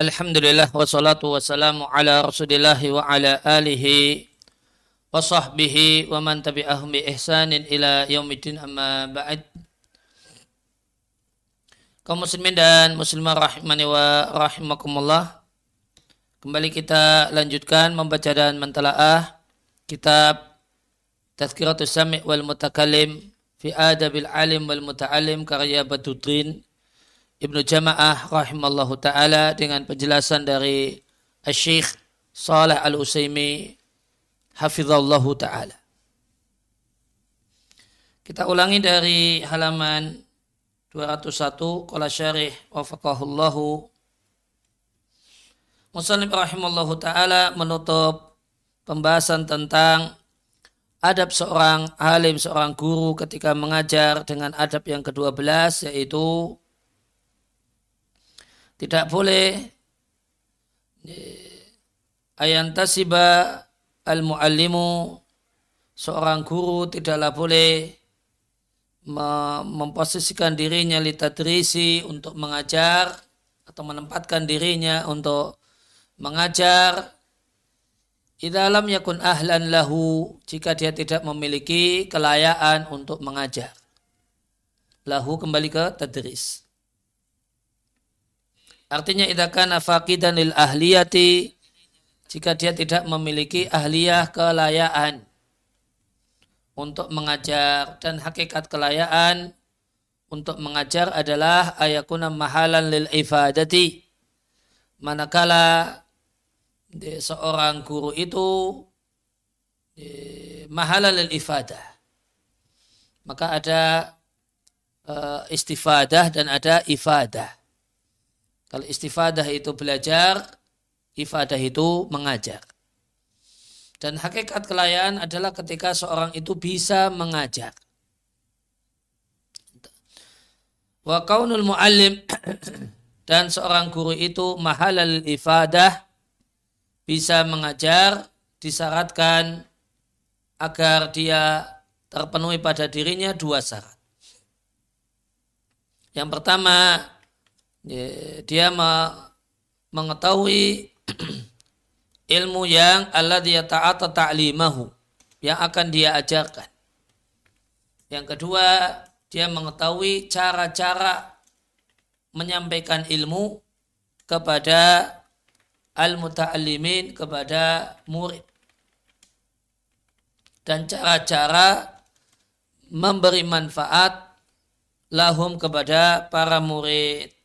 Alhamdulillah wassalatu wassalamu ala rasulillahi wa ala alihi wa sahbihi wa man tabi'ahum bi ihsanin ila yaumidin amma ba'd. Kaum muslimin dan muslimah rahimani wa rahimakumullah kembali kita lanjutkan membaca dan mentalaah kitab Tazkiratus Sami' wal Mutakallim fi Adabil Alim wal Muta'alim karya Badudrin Ibnu Jama'ah rahimallahu taala dengan penjelasan dari Syekh Saleh Al-Utsaimin hafizallahu taala. Kita ulangi dari halaman 201 qala syarih wafaqahullahu Muslim rahimallahu taala menutup pembahasan tentang adab seorang alim, seorang guru ketika mengajar dengan adab yang ke-12 yaitu tidak boleh ayan tasiba al muallimu seorang guru tidaklah boleh memposisikan dirinya litadrisi untuk mengajar atau menempatkan dirinya untuk mengajar dalam yakun ahlan lahu jika dia tidak memiliki kelayaan untuk mengajar. Lahu kembali ke tadris. Artinya idakan faqidan lil ahliyati jika dia tidak memiliki ahliyah kelayaan untuk mengajar. Dan hakikat kelayaan untuk mengajar adalah ayakuna mahalan lil ifadati manakala seorang guru itu mahalan lil ifadah. Maka ada uh, istifadah dan ada ifadah kalau istifadah itu belajar, ifadah itu mengajar. Dan hakikat kelayaan adalah ketika seorang itu bisa mengajar. Wa kaunul muallim dan seorang guru itu mahalal ifadah bisa mengajar disyaratkan agar dia terpenuhi pada dirinya dua syarat. Yang pertama dia mengetahui ilmu yang Allah dia ta'ata ta'limahu yang akan dia ajarkan. Yang kedua, dia mengetahui cara-cara menyampaikan ilmu kepada al-muta'allimin, kepada murid. Dan cara-cara memberi manfaat lahum kepada para murid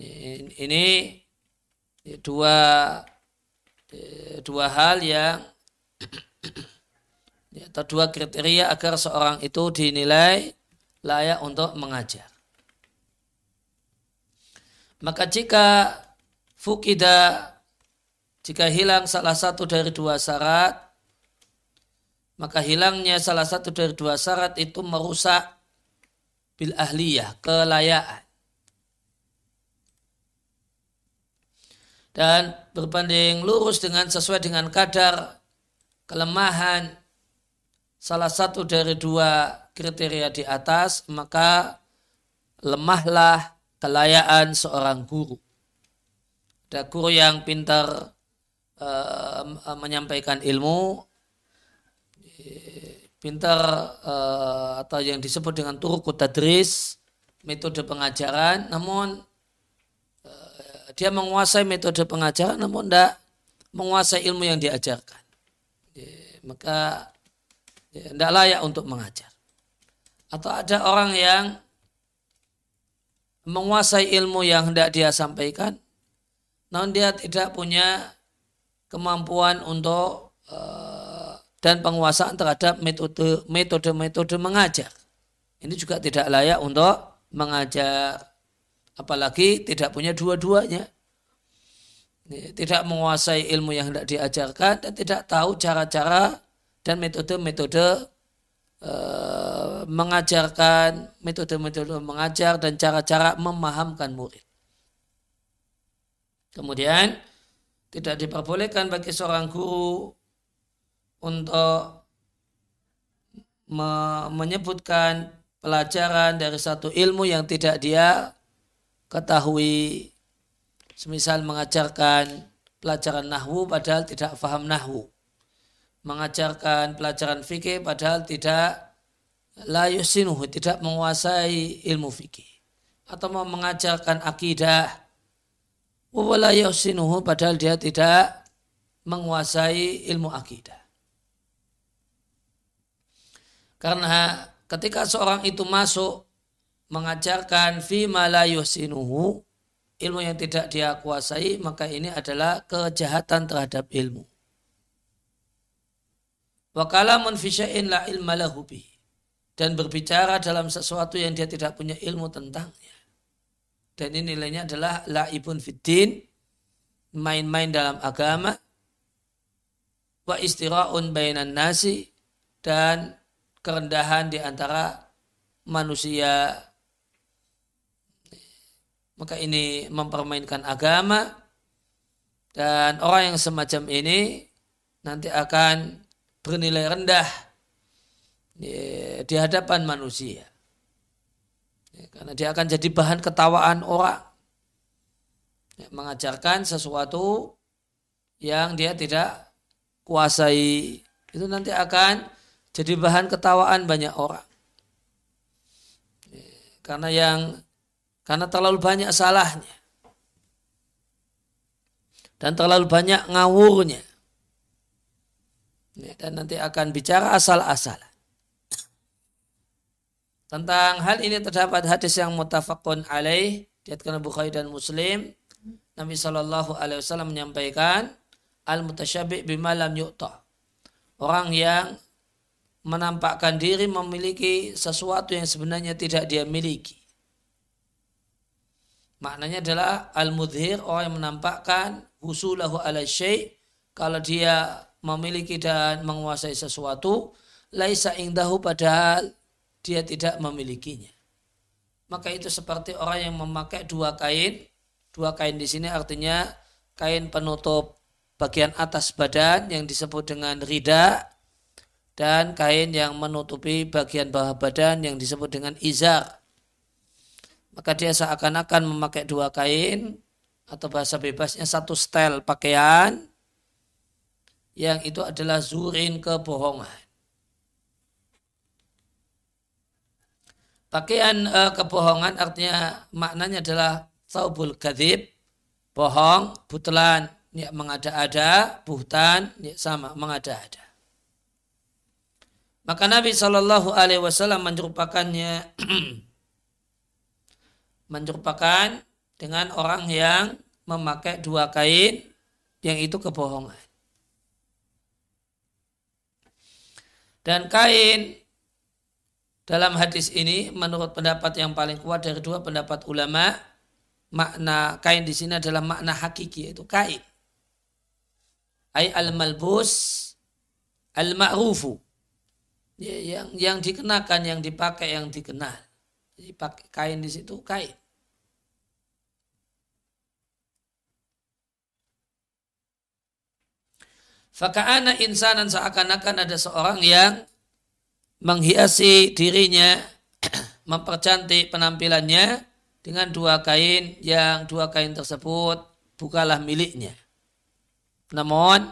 ini dua dua hal yang atau dua kriteria agar seorang itu dinilai layak untuk mengajar. Maka jika fukida jika hilang salah satu dari dua syarat maka hilangnya salah satu dari dua syarat itu merusak bil ahliyah kelayaan dan berbanding lurus dengan sesuai dengan kadar kelemahan salah satu dari dua kriteria di atas maka lemahlah kelayaan seorang guru. Ada guru yang pintar uh, menyampaikan ilmu, pintar uh, atau yang disebut dengan turuk tadris, metode pengajaran, namun dia menguasai metode pengajaran namun tidak menguasai ilmu yang diajarkan. Maka tidak layak untuk mengajar. Atau ada orang yang menguasai ilmu yang hendak dia sampaikan, namun dia tidak punya kemampuan untuk uh, dan penguasaan terhadap metode metode-metode mengajar. Ini juga tidak layak untuk mengajar apalagi tidak punya dua-duanya tidak menguasai ilmu yang tidak diajarkan dan tidak tahu cara-cara dan metode-metode uh, mengajarkan metode-metode mengajar dan cara-cara memahamkan murid. Kemudian tidak diperbolehkan bagi seorang guru untuk me menyebutkan pelajaran dari satu ilmu yang tidak dia ketahui semisal mengajarkan pelajaran nahwu padahal tidak faham nahwu. Mengajarkan pelajaran fikih padahal tidak la yusinuhu tidak menguasai ilmu fikih. Atau mau mengajarkan akidah wala padahal dia tidak menguasai ilmu akidah. Karena ketika seorang itu masuk mengajarkan fi la yusinuhu ilmu yang tidak dia kuasai maka ini adalah kejahatan terhadap ilmu wa kalamun fi syai'in la ilma lahu dan berbicara dalam sesuatu yang dia tidak punya ilmu tentangnya. Dan ini nilainya adalah laibun fiddin, main-main dalam agama, wa istira'un bainan nasi, dan kerendahan di antara manusia. Maka ini mempermainkan agama, dan orang yang semacam ini nanti akan bernilai rendah di hadapan manusia. Ya, karena dia akan jadi bahan ketawaan orang. Ya, mengajarkan sesuatu yang dia tidak kuasai. Itu nanti akan jadi bahan ketawaan banyak orang. Ya, karena yang karena terlalu banyak salahnya. Dan terlalu banyak ngawurnya. Ya, dan nanti akan bicara asal-asalan. Tentang hal ini terdapat hadis yang mutafakun alaih diatkan Bukhari dan Muslim. Nabi Shallallahu Alaihi Wasallam menyampaikan al mutasyabi bima lam yu'ta. Orang yang menampakkan diri memiliki sesuatu yang sebenarnya tidak dia miliki. Maknanya adalah al-mudhir orang yang menampakkan husulahu ala syai' kalau dia memiliki dan menguasai sesuatu laisa indahu padahal dia tidak memilikinya. Maka itu seperti orang yang memakai dua kain. Dua kain di sini artinya kain penutup bagian atas badan yang disebut dengan rida dan kain yang menutupi bagian bawah badan yang disebut dengan izar. Maka dia seakan-akan memakai dua kain atau bahasa bebasnya satu style pakaian yang itu adalah zurin kebohongan. Pakaian uh, kebohongan artinya maknanya adalah saubul kadhib, bohong, butelan, ya mengada-ada, buhtan, ya sama mengada-ada. Maka Nabi Shallallahu Alaihi Wasallam menyerupakannya, menyerupakan dengan orang yang memakai dua kain yang itu kebohongan. Dan kain dalam hadis ini menurut pendapat yang paling kuat dari dua pendapat ulama makna kain di sini adalah makna hakiki yaitu kain. Ay al-malbus al-ma'rufu. Ya, yang yang dikenakan, yang dipakai, yang dikenal. Jadi pakai kain di situ kain. Faka'ana insanan seakan-akan ada seorang yang menghiasi dirinya, mempercantik penampilannya dengan dua kain yang dua kain tersebut bukalah miliknya. Namun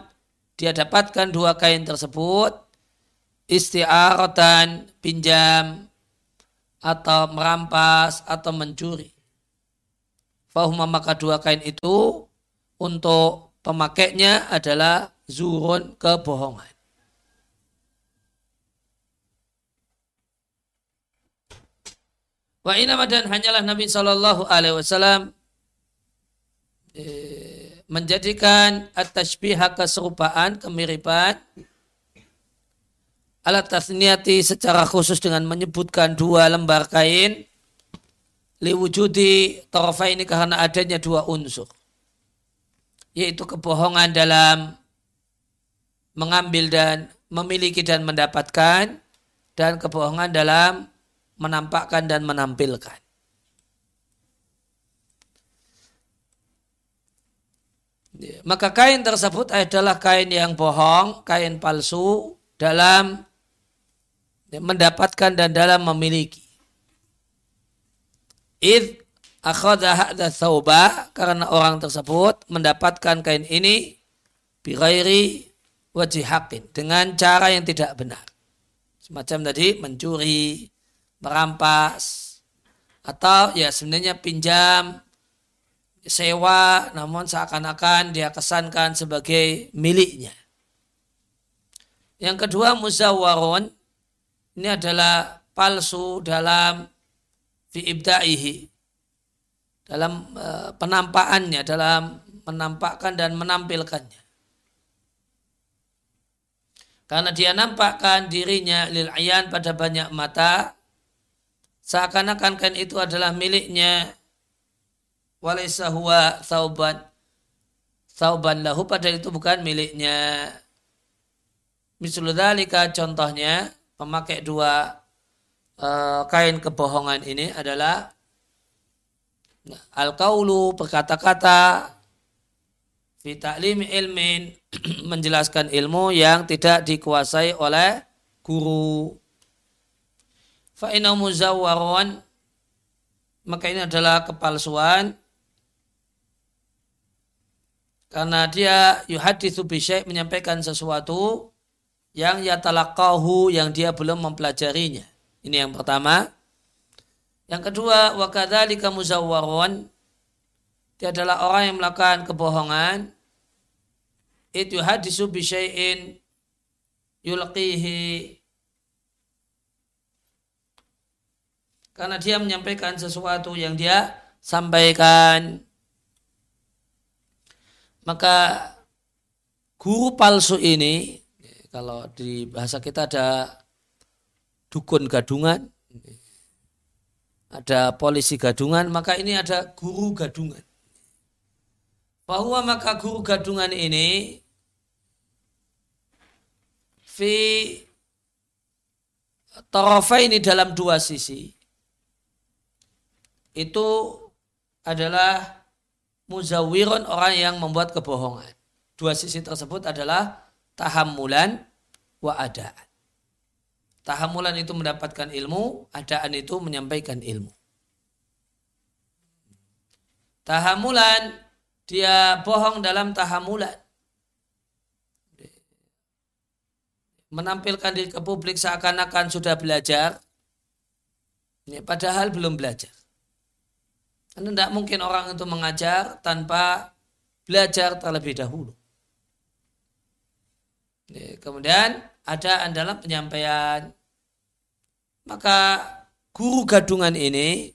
dia dapatkan dua kain tersebut istiaratan pinjam atau merampas atau mencuri. Fahumma maka dua kain itu untuk pemakainya adalah zurun kebohongan. Wa inama dan hanyalah Nabi Shallallahu Alaihi Wasallam eh, menjadikan at-tashbihah keserupaan, kemiripan alat tasniati secara khusus dengan menyebutkan dua lembar kain liwujudi torofa ini karena adanya dua unsur yaitu kebohongan dalam mengambil dan memiliki dan mendapatkan dan kebohongan dalam menampakkan dan menampilkan. Ya, maka kain tersebut adalah kain yang bohong, kain palsu dalam mendapatkan dan dalam memiliki. Id akhadha karena orang tersebut mendapatkan kain ini birairi wajih hakin dengan cara yang tidak benar. Semacam tadi mencuri, merampas, atau ya sebenarnya pinjam, sewa, namun seakan-akan dia kesankan sebagai miliknya. Yang kedua muzawarun ini adalah palsu dalam fi ibda'ihi dalam uh, penampakannya dalam menampakkan dan menampilkannya karena dia nampakkan dirinya lil ayan pada banyak mata seakan-akan kan itu adalah miliknya. Walaysa huwa sauban sauban lahu padahal itu bukan miliknya. Misalnya contohnya pemakai dua uh, kain kebohongan ini adalah al-kaulu berkata-kata fi ta'limi ilmin menjelaskan ilmu yang tidak dikuasai oleh guru. Fa inna muzawwaron maka ini adalah kepalsuan karena dia yuhadithu bisyai menyampaikan sesuatu yang yatalakahu yang dia belum mempelajarinya. Ini yang pertama. Yang kedua, wa kadzalika muzawwarun dia adalah orang yang melakukan kebohongan itu hadisu bi syai'in yulqihi karena dia menyampaikan sesuatu yang dia sampaikan maka guru palsu ini kalau di bahasa kita ada dukun gadungan, ada polisi gadungan, maka ini ada guru gadungan. Bahwa maka guru gadungan ini fi tarafa ini dalam dua sisi itu adalah muzawirun orang yang membuat kebohongan. Dua sisi tersebut adalah tahamulan wa adaan. Tahamulan itu mendapatkan ilmu, adaan itu menyampaikan ilmu. Tahamulan, dia bohong dalam tahamulan. Menampilkan diri ke publik seakan-akan sudah belajar, padahal belum belajar. Karena tidak mungkin orang itu mengajar tanpa belajar terlebih dahulu. Kemudian ada dalam penyampaian. Maka guru gadungan ini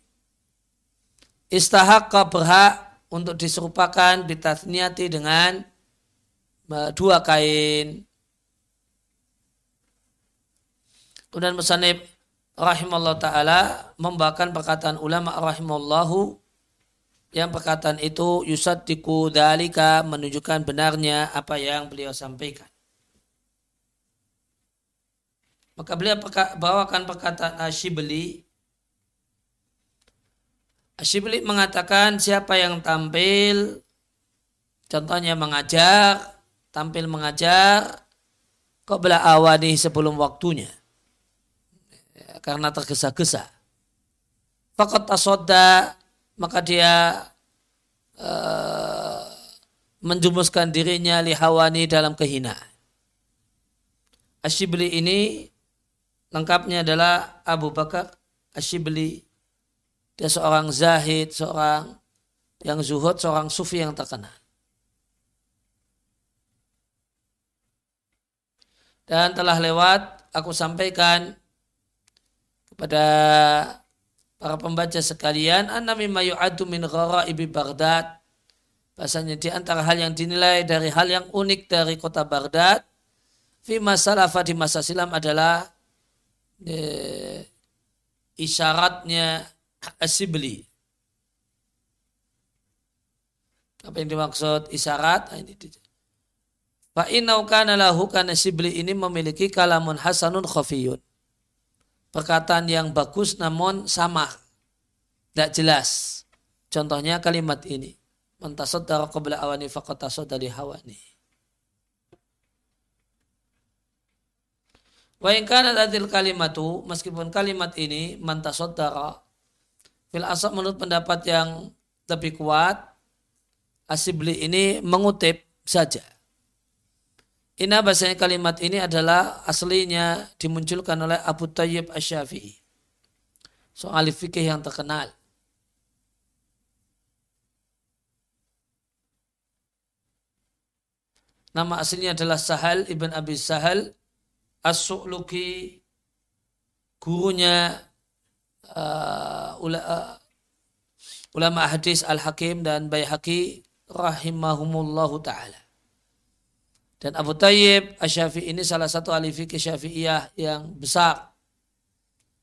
istahakka berhak untuk diserupakan bitasniati dengan e, dua kain. Kemudian Musanib rahimallahu taala membawakan perkataan ulama rahimallahu yang perkataan itu yusaddiku dalika menunjukkan benarnya apa yang beliau sampaikan. Maka beliau bawakan perkataan Ashibli. Ashibli mengatakan siapa yang tampil, contohnya mengajar, tampil mengajar, kok bela awani sebelum waktunya. Karena tergesa-gesa. Fakat tasoda, maka dia uh, menjumuskan dirinya lihawani dalam kehinaan. Ashibli ini lengkapnya adalah Abu Bakar Ashibli. Dia seorang zahid, seorang yang zuhud, seorang sufi yang terkenal. Dan telah lewat aku sampaikan kepada para pembaca sekalian anna mimma yu'addu min ibi Baghdad bahasanya di antara hal yang dinilai dari hal yang unik dari kota Baghdad fi masalah di masa silam adalah eh, isyaratnya asibli. Apa yang dimaksud isyarat? Nah, ini Fa innau kana lahu kana sibli ini memiliki kalamun hasanun khafiyun. Perkataan yang bagus namun sama. Tidak jelas. Contohnya kalimat ini. Man tasaddara qabla awani faqad tasaddara hawani. Wa in kana kalimat kalimatu meskipun kalimat ini mantasaddara Fil asal menurut pendapat yang lebih kuat, Asibli ini mengutip saja. Ina bahasanya kalimat ini adalah aslinya dimunculkan oleh Abu Tayyib Asyafi'i. Soal fikih yang terkenal. Nama aslinya adalah Sahal ibn Abi Sahal As-Su'luki gurunya uh, ulama hadis Al-Hakim dan Bayhaqi rahimahumullahu taala. Dan Abu Tayyib Asy-Syafi'i ini salah satu ahli fikih Syafi'iyah yang besar.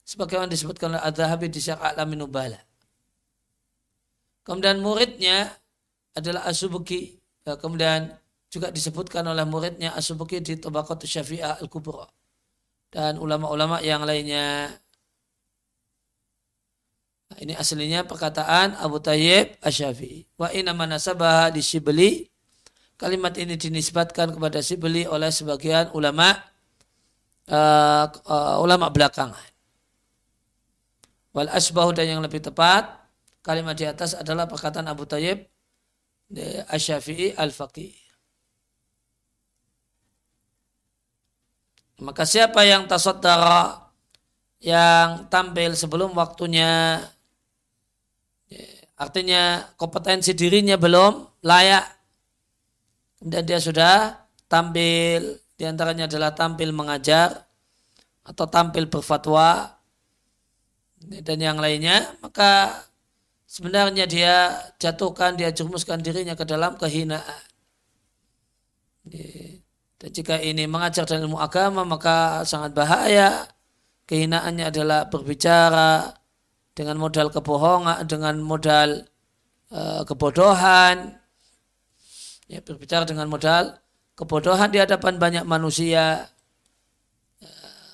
Sebagaimana disebutkan oleh Adz-Dzahabi di Syarh A'lamin Nubala. Kemudian muridnya adalah Asubuki. Ya, kemudian juga disebutkan oleh muridnya Asubuki di Tabaqat Syafi'ah Al-Kubra. Dan ulama-ulama yang lainnya Nah, ini aslinya perkataan Abu Tayyib Asyafi'i. Wa inna manasabah di Sibli. Kalimat ini dinisbatkan kepada Sibli oleh sebagian ulama uh, uh, ulama belakangan. Wal asbahu dan yang lebih tepat kalimat di atas adalah perkataan Abu Tayyib Asyafi'i Al-Faqih. Maka siapa yang tasaddara yang tampil sebelum waktunya Artinya kompetensi dirinya belum layak. Dan dia sudah tampil, di antaranya adalah tampil mengajar atau tampil berfatwa dan yang lainnya, maka sebenarnya dia jatuhkan, dia jurumuskan dirinya ke dalam kehinaan. Dan jika ini mengajar dalam ilmu agama, maka sangat bahaya. Kehinaannya adalah berbicara, dengan modal kebohongan, dengan modal uh, kebodohan, ya, berbicara dengan modal kebodohan di hadapan banyak manusia uh,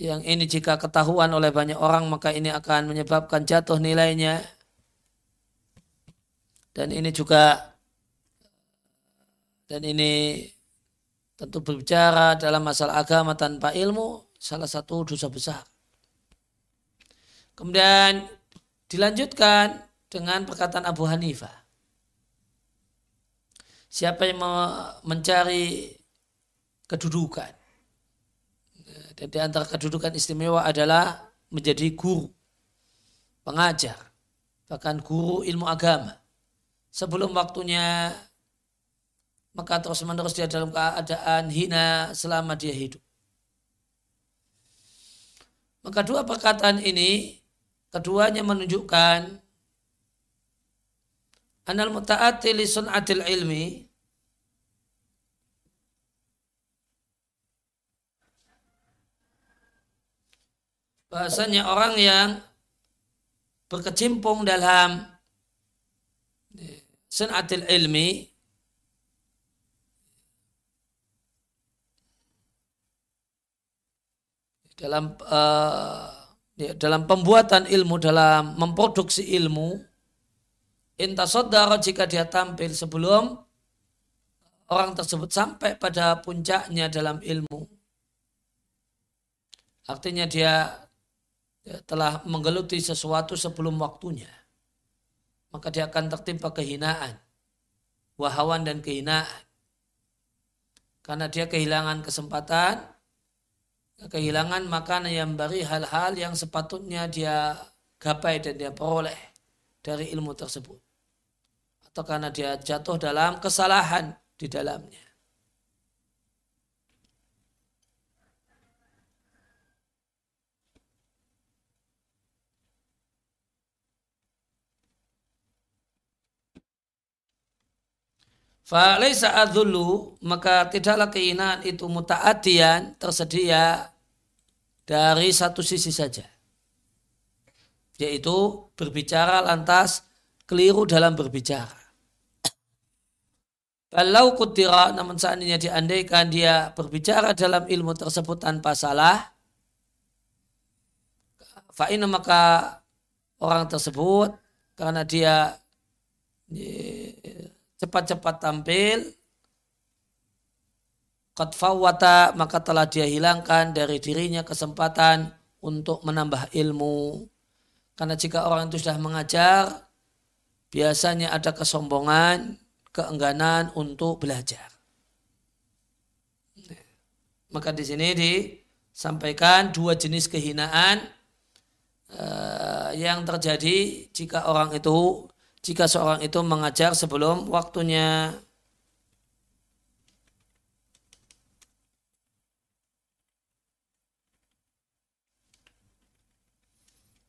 yang ini jika ketahuan oleh banyak orang maka ini akan menyebabkan jatuh nilainya. Dan ini juga dan ini tentu berbicara dalam masalah agama tanpa ilmu salah satu dosa besar Kemudian dilanjutkan dengan perkataan Abu Hanifah. Siapa yang mencari kedudukan. Dan di antara kedudukan istimewa adalah menjadi guru, pengajar, bahkan guru ilmu agama. Sebelum waktunya, maka terus menerus dia dalam keadaan hina selama dia hidup. Maka dua perkataan ini Keduanya menunjukkan anal muta'ati li sun'atil ilmi bahasanya orang yang berkecimpung dalam sun'atil ilmi dalam uh, ya, dalam pembuatan ilmu, dalam memproduksi ilmu, intasodara jika dia tampil sebelum orang tersebut sampai pada puncaknya dalam ilmu. Artinya dia, dia telah menggeluti sesuatu sebelum waktunya. Maka dia akan tertimpa kehinaan, wahawan dan kehinaan. Karena dia kehilangan kesempatan kehilangan makanan yang beri hal-hal yang sepatutnya dia gapai dan dia peroleh dari ilmu tersebut. Atau karena dia jatuh dalam kesalahan di dalamnya. Falaisa adzullu maka tidaklah keinginan itu mutaatian tersedia dari satu sisi saja. Yaitu berbicara lantas keliru dalam berbicara. Kalau kutira namun seandainya diandaikan dia berbicara dalam ilmu tersebut tanpa salah, fa'ina maka orang tersebut karena dia cepat-cepat tampil Qad fawwata maka telah dia hilangkan dari dirinya kesempatan untuk menambah ilmu. Karena jika orang itu sudah mengajar, biasanya ada kesombongan, keengganan untuk belajar. Maka di sini disampaikan dua jenis kehinaan uh, yang terjadi jika orang itu jika seorang itu mengajar sebelum waktunya.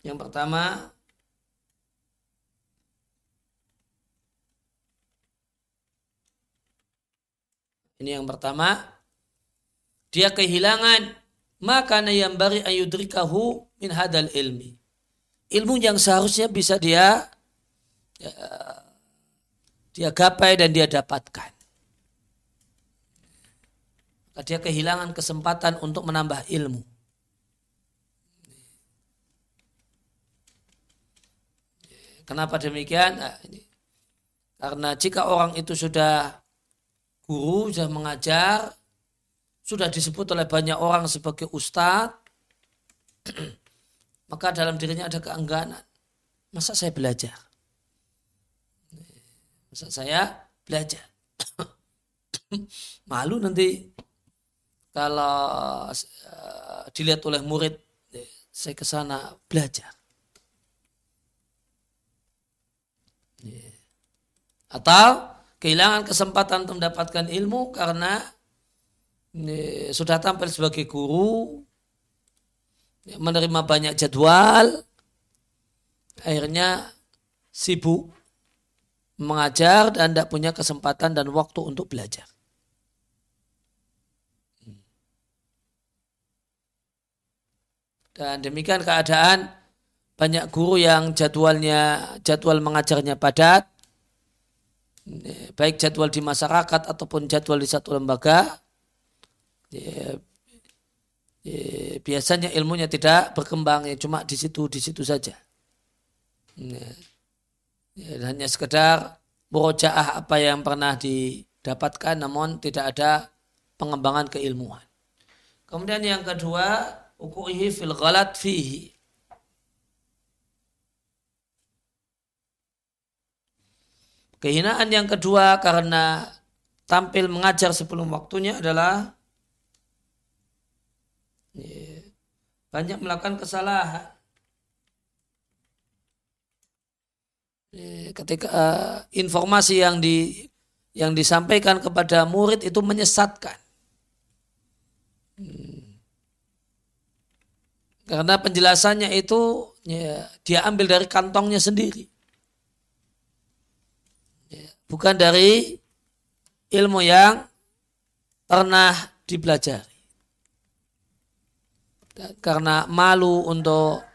Yang pertama Ini yang pertama dia kehilangan maka yang bari ayudrikahu min hadal ilmi. Ilmu yang seharusnya bisa dia ya, dia gapai dan dia dapatkan. Dia kehilangan kesempatan untuk menambah ilmu. Kenapa demikian? Nah, ini. Karena jika orang itu sudah guru, sudah mengajar, sudah disebut oleh banyak orang sebagai ustadz, maka dalam dirinya ada keengganan. Masa saya belajar? Masa saya belajar? Malu nanti kalau uh, dilihat oleh murid, saya ke sana belajar. Atau kehilangan kesempatan untuk mendapatkan ilmu karena ini, sudah tampil sebagai guru, menerima banyak jadwal, akhirnya sibuk mengajar dan tidak punya kesempatan dan waktu untuk belajar. Dan demikian keadaan banyak guru yang jadwalnya jadwal mengajarnya padat, baik jadwal di masyarakat ataupun jadwal di satu lembaga ya, ya, biasanya ilmunya tidak berkembang ya cuma di situ di situ saja. Ya, ya, hanya sekedar murojaah apa yang pernah didapatkan namun tidak ada pengembangan keilmuan. Kemudian yang kedua ukuihi fil ghalat fihi Kehinaan yang kedua karena tampil mengajar sebelum waktunya adalah ya, banyak melakukan kesalahan. Ya, ketika uh, informasi yang di yang disampaikan kepada murid itu menyesatkan. Hmm. Karena penjelasannya itu ya, dia ambil dari kantongnya sendiri bukan dari ilmu yang pernah dipelajari. karena malu untuk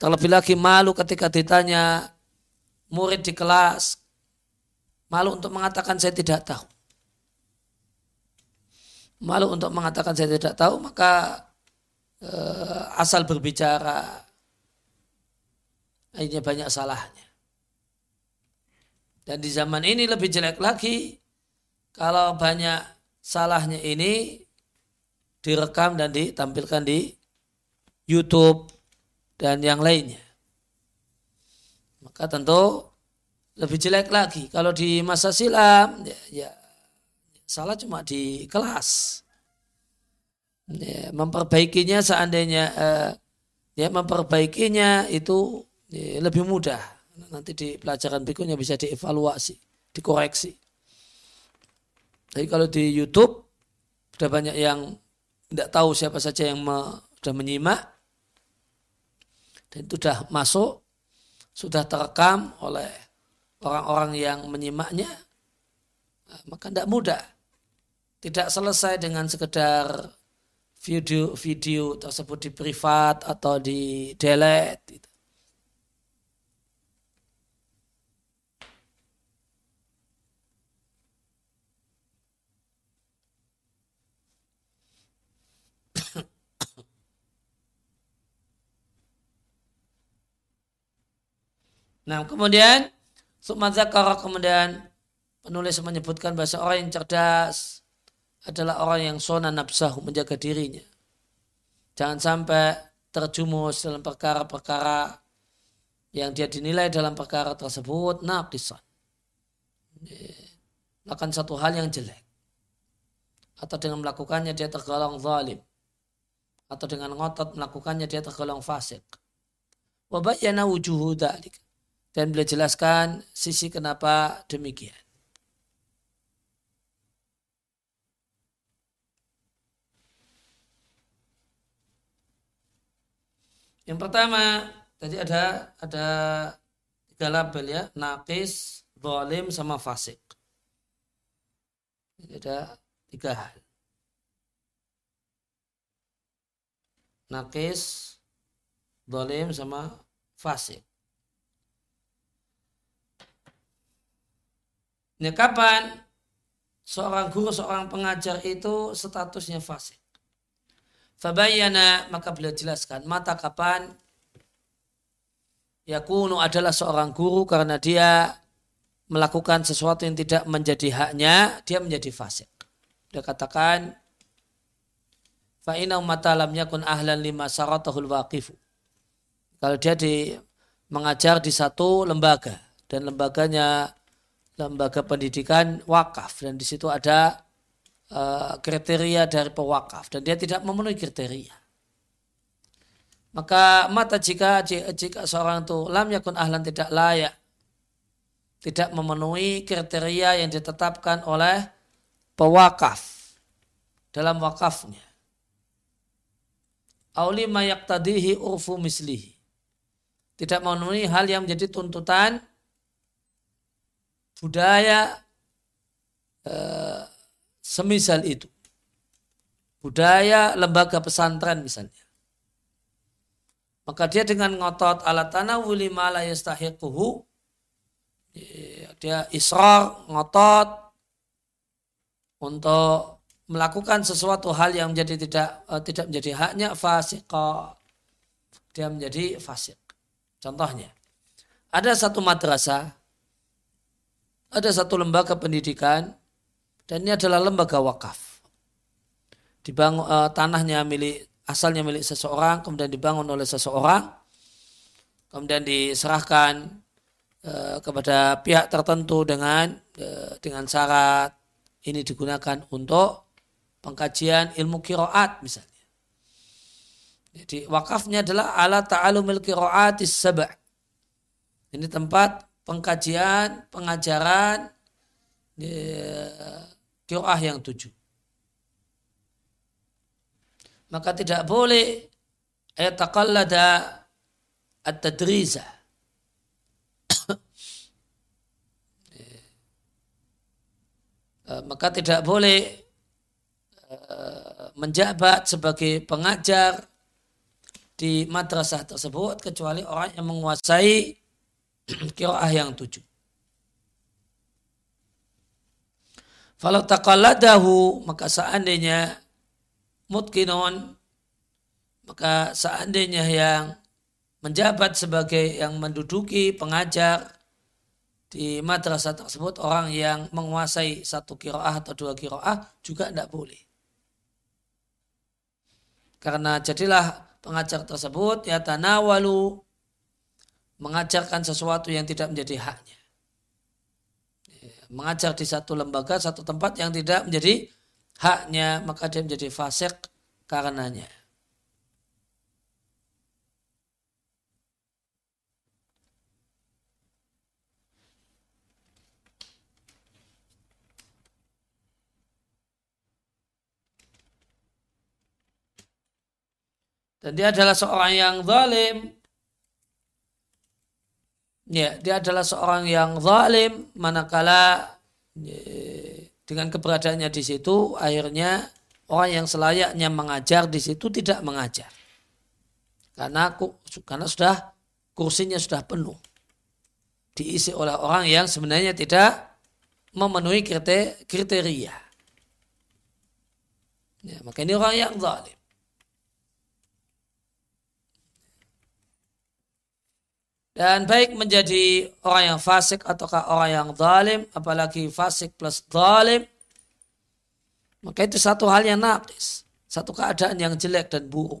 terlebih lagi malu ketika ditanya murid di kelas malu untuk mengatakan saya tidak tahu. Malu untuk mengatakan saya tidak tahu maka eh, asal berbicara akhirnya banyak salahnya. Dan di zaman ini lebih jelek lagi kalau banyak salahnya ini direkam dan ditampilkan di YouTube dan yang lainnya. Maka tentu lebih jelek lagi. Kalau di masa silam, ya, ya salah cuma di kelas. Ya, memperbaikinya seandainya eh, ya memperbaikinya itu ya, lebih mudah nanti di pelajaran berikutnya bisa dievaluasi, dikoreksi. Jadi kalau di YouTube sudah banyak yang tidak tahu siapa saja yang me, sudah menyimak dan itu sudah masuk, sudah terekam oleh orang-orang yang menyimaknya, nah, maka tidak mudah. Tidak selesai dengan sekedar video-video tersebut di privat atau di delete. Gitu. Nah, kemudian Sukmadzakara kemudian penulis menyebutkan bahasa orang yang cerdas adalah orang yang sona nafsahu menjaga dirinya. Jangan sampai terjumus dalam perkara-perkara yang dia dinilai dalam perkara tersebut naqisan. Melakukan satu hal yang jelek. Atau dengan melakukannya dia tergolong zalim. Atau dengan ngotot melakukannya dia tergolong fasik. Wabayyana wujuhu dhalik. Dan beliau jelaskan sisi kenapa demikian. Yang pertama tadi ada ada tiga label ya, nakis, zalim sama fasik. Jadi ada tiga hal. Nakis, zalim sama fasik. Ini kapan seorang guru, seorang pengajar itu statusnya fasik? Fabayana maka beliau jelaskan mata kapan yakunu adalah seorang guru karena dia melakukan sesuatu yang tidak menjadi haknya dia menjadi fasik. Dia katakan fa'ina mata lam yakun ahlan lima saratahul waqifu. Kalau dia di mengajar di satu lembaga dan lembaganya lembaga pendidikan wakaf dan di situ ada Eh, kriteria dari pewakaf dan dia tidak memenuhi kriteria. Maka mata jika jika seorang itu lam yakun ahlan tidak layak tidak memenuhi kriteria yang ditetapkan oleh pewakaf dalam wakafnya. Auli mayak tadihi urfu mislihi. Tidak memenuhi hal yang menjadi tuntutan budaya eh, semisal itu. Budaya lembaga pesantren misalnya. Maka dia dengan ngotot alat tanah wuli la yastahiquhu dia israr ngotot untuk melakukan sesuatu hal yang menjadi tidak uh, tidak menjadi haknya fasik dia menjadi fasik contohnya ada satu madrasah ada satu lembaga pendidikan dan ini adalah lembaga wakaf. Dibangun uh, tanahnya milik asalnya milik seseorang, kemudian dibangun oleh seseorang, kemudian diserahkan uh, kepada pihak tertentu dengan uh, dengan syarat ini digunakan untuk pengkajian ilmu kiroat misalnya. Jadi wakafnya adalah ala ta'alumil kiroatis sab' Ini tempat pengkajian, pengajaran kiroah yang tujuh. Maka tidak boleh ayat taqallada at-tadriza. Eh, maka tidak boleh eh, menjabat sebagai pengajar di madrasah tersebut kecuali orang yang menguasai kiroah yang tujuh. Kalau taqalladahu maka seandainya mutkinun maka seandainya yang menjabat sebagai yang menduduki pengajar di madrasah tersebut orang yang menguasai satu kiroah atau dua kiroah juga tidak boleh. Karena jadilah pengajar tersebut ya tanawalu mengajarkan sesuatu yang tidak menjadi haknya mengajar di satu lembaga, satu tempat yang tidak menjadi haknya, maka dia menjadi fasik karenanya. Dan dia adalah seorang yang zalim ya dia adalah seorang yang zalim manakala ya, dengan keberadaannya di situ akhirnya orang yang selayaknya mengajar di situ tidak mengajar karena karena sudah kursinya sudah penuh diisi oleh orang yang sebenarnya tidak memenuhi kriteria. Ya, maka ini orang yang zalim. Dan baik menjadi orang yang fasik ataukah orang yang zalim, apalagi fasik plus zalim, maka itu satu hal yang nakis. Satu keadaan yang jelek dan buruk.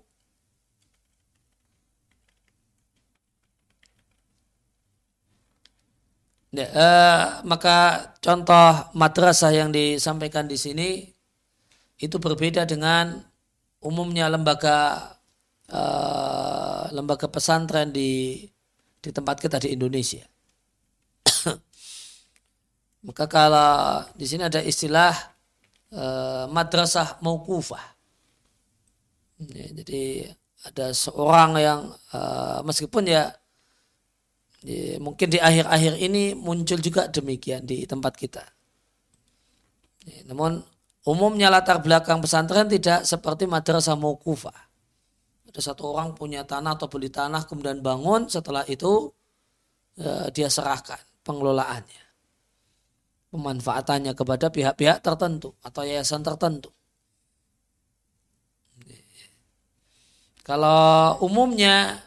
Ya, eh, maka contoh madrasah yang disampaikan di sini itu berbeda dengan umumnya lembaga eh, lembaga pesantren di di tempat kita di Indonesia. maka kalau di sini ada istilah eh, madrasah maukufah. Ya, jadi ada seorang yang eh, meskipun ya Ya, mungkin di akhir-akhir ini muncul juga demikian di tempat kita. Ya, namun umumnya latar belakang pesantren tidak seperti madrasah mauqufah. Ada satu orang punya tanah atau beli tanah kemudian bangun setelah itu ya, dia serahkan pengelolaannya. Pemanfaatannya kepada pihak-pihak tertentu atau yayasan tertentu. Kalau umumnya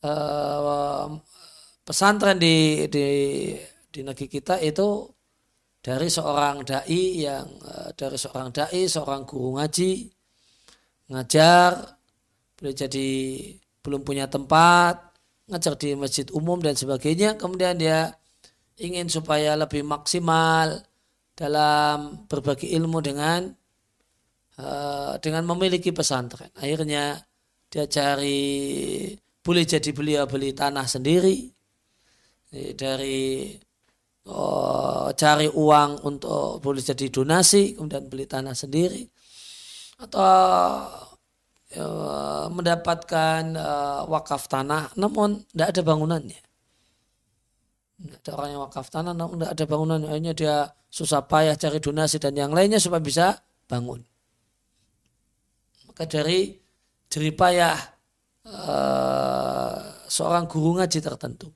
eh, pesantren di di di negeri kita itu dari seorang dai yang eh, dari seorang dai seorang guru ngaji ngajar boleh jadi belum punya tempat ngajar di masjid umum dan sebagainya. Kemudian dia ingin supaya lebih maksimal dalam berbagi ilmu dengan uh, dengan memiliki pesantren. Akhirnya dia cari boleh jadi beliau beli tanah sendiri dari oh, cari uang untuk boleh jadi donasi kemudian beli tanah sendiri. Atau ya, mendapatkan uh, wakaf tanah namun tidak ada bangunannya. Tidak ada orang yang wakaf tanah namun tidak ada bangunannya hanya dia susah payah cari donasi dan yang lainnya supaya bisa bangun. Maka dari jeripayah uh, seorang guru ngaji tertentu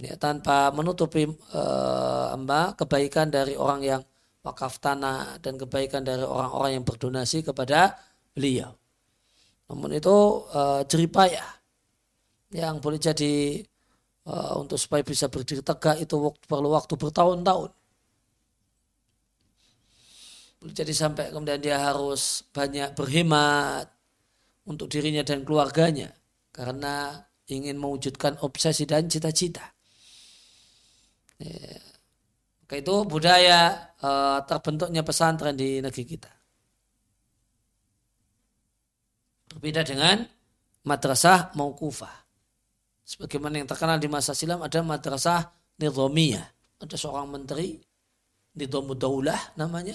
ya, tanpa menutupi uh, kebaikan dari orang yang wakaf tanah dan kebaikan dari orang-orang yang berdonasi kepada beliau. Namun itu uh, jeripayah yang boleh jadi uh, untuk supaya bisa berdiri tegak itu perlu waktu bertahun-tahun. Boleh jadi sampai kemudian dia harus banyak berhemat untuk dirinya dan keluarganya karena ingin mewujudkan obsesi dan cita-cita. Ya. Itu budaya uh, terbentuknya pesantren di negeri kita. Berbeda dengan madrasah maukufah. Sebagaimana yang terkenal di masa silam ada madrasah nizamiyah. Ada seorang menteri, Nizamudaulah namanya.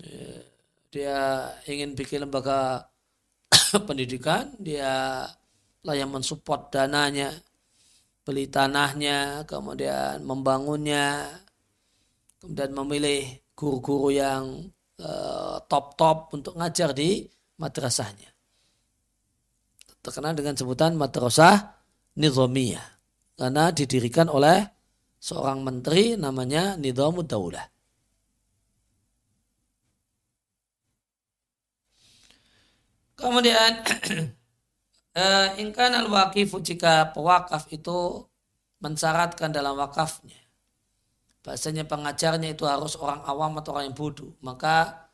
Ya, dia ingin bikin lembaga pendidikan, dia lah yang mensupport dananya beli tanahnya, kemudian membangunnya, kemudian memilih guru-guru yang eh, top-top uh, untuk ngajar di madrasahnya. Terkenal dengan sebutan madrasah nizamiyah. Karena didirikan oleh seorang menteri namanya Nizamud Daulah. Kemudian uh, ingkan al wakifu jika pewakaf itu mensyaratkan dalam wakafnya bahasanya pengajarnya itu harus orang awam atau orang yang bodoh maka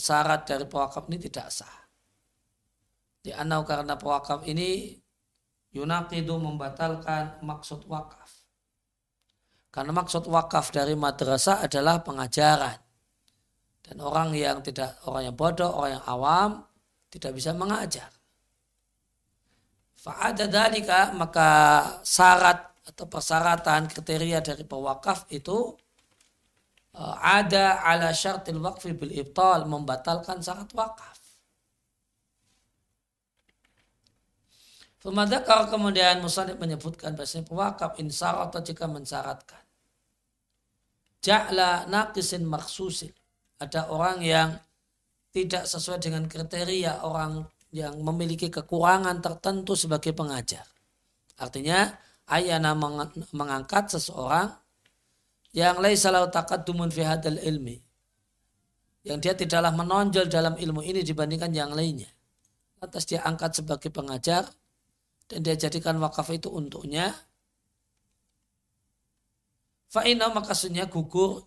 syarat dari pewakaf ini tidak sah. Di anau karena pewakaf ini yunakidu membatalkan maksud wakaf. Karena maksud wakaf dari madrasah adalah pengajaran. Dan orang yang tidak orang yang bodoh orang yang awam tidak bisa mengajar. Fa'ada dalika maka syarat atau persyaratan kriteria dari pewakaf itu ada ala syartil waqfi bil ibtal membatalkan syarat wakaf. Femadakar kemudian Musanib menyebutkan bahasanya pewakaf atau jika mensyaratkan. Ja'la naqisin maksusin. Ada orang yang tidak sesuai dengan kriteria orang yang memiliki kekurangan tertentu sebagai pengajar. Artinya ayana mengangkat seseorang yang laisa lau taqaddumun fi hadal ilmi. Yang dia tidaklah menonjol dalam ilmu ini dibandingkan yang lainnya. Lantas dia angkat sebagai pengajar dan dia jadikan wakaf itu untuknya. Fa'ina makasnya gugur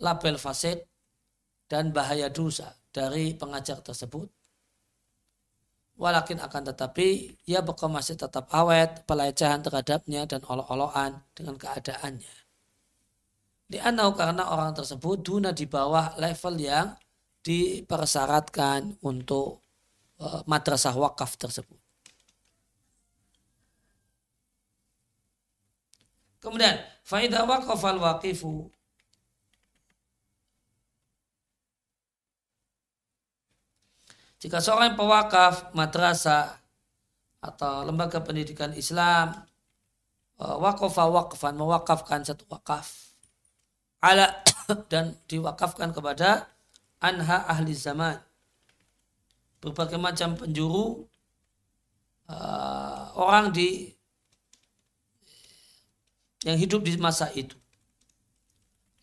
label fasid dan bahaya dosa dari pengajar tersebut walakin akan tetapi ia bakal masih tetap awet pelecehan terhadapnya dan olok-olokan dengan keadaannya. Di anau karena orang tersebut duna di bawah level yang dipersyaratkan untuk uh, madrasah wakaf tersebut. Kemudian, faidah waqafal waqifu Jika seorang pewakaf madrasah atau lembaga pendidikan Islam eh, wakofa wakfan mewakafkan satu wakaf ala dan diwakafkan kepada anha ahli zaman berbagai macam penjuru uh, orang di yang hidup di masa itu.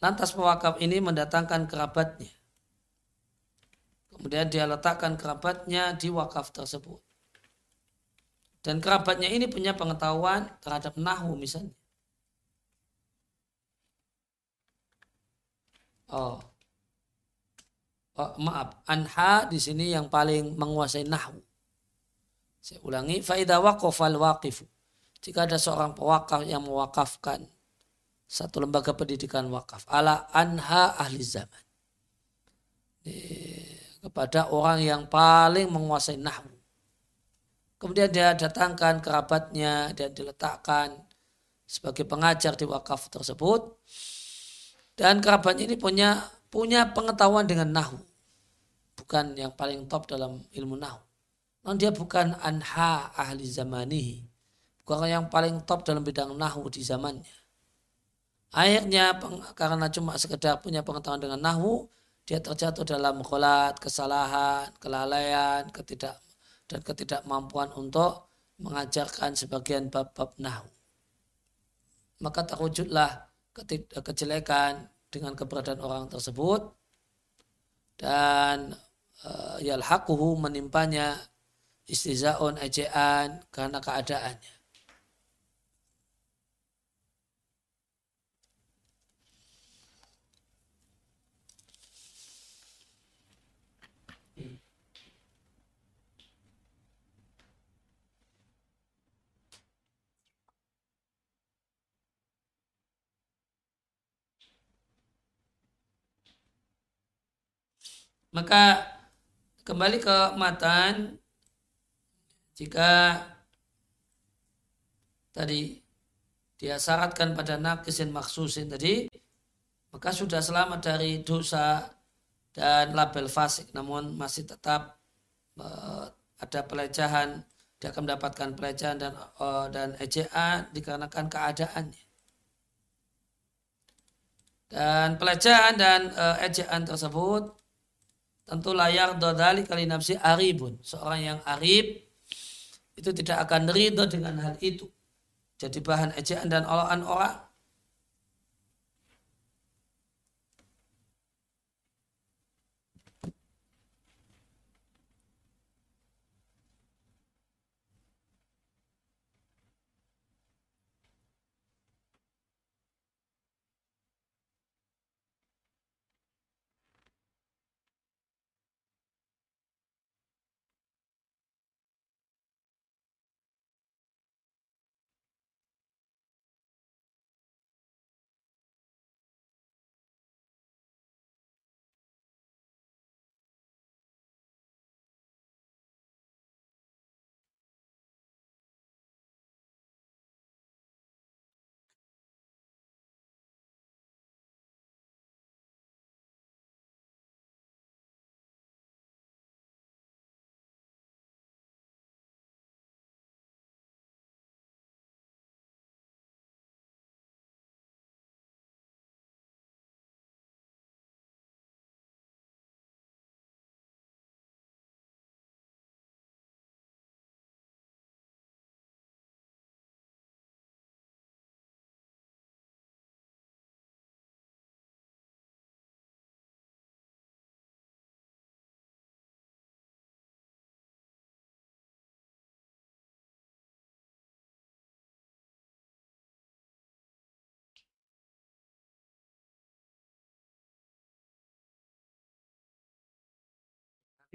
Lantas pewakaf ini mendatangkan kerabatnya Kemudian dia letakkan kerabatnya di wakaf tersebut. Dan kerabatnya ini punya pengetahuan terhadap nahu misalnya. Oh. oh maaf, anha di sini yang paling menguasai nahu. Saya ulangi, faida waqafal waqifu. Jika ada seorang pewakaf yang mewakafkan satu lembaga pendidikan wakaf ala anha ahli zaman kepada orang yang paling menguasai nahwu. Kemudian dia datangkan kerabatnya dan diletakkan sebagai pengajar di wakaf tersebut. Dan kerabatnya ini punya punya pengetahuan dengan nahwu. Bukan yang paling top dalam ilmu nahwu. Non dia bukan anha ahli zamanihi. Bukan yang paling top dalam bidang nahwu di zamannya. Akhirnya karena cuma sekedar punya pengetahuan dengan nahwu, dia terjatuh dalam kholat, kesalahan, kelalaian, ketidak dan ketidakmampuan untuk mengajarkan sebagian bab-bab nahu. Maka terwujudlah kejelekan dengan keberadaan orang tersebut dan uh, yalhaquhu menimpanya istizaun ejaan karena keadaannya. Maka kembali ke matan jika tadi dia syaratkan pada nakisin maksusin tadi maka sudah selamat dari dosa dan label fasik. Namun masih tetap uh, ada pelecehan dia akan mendapatkan pelecehan dan uh, dan ejaan dikarenakan keadaannya. Dan pelecehan dan uh, ejaan tersebut tentu layar dodali kali nafsi aribun. Seorang yang arib itu tidak akan ridho dengan hal itu. Jadi bahan ejaan dan olahan orang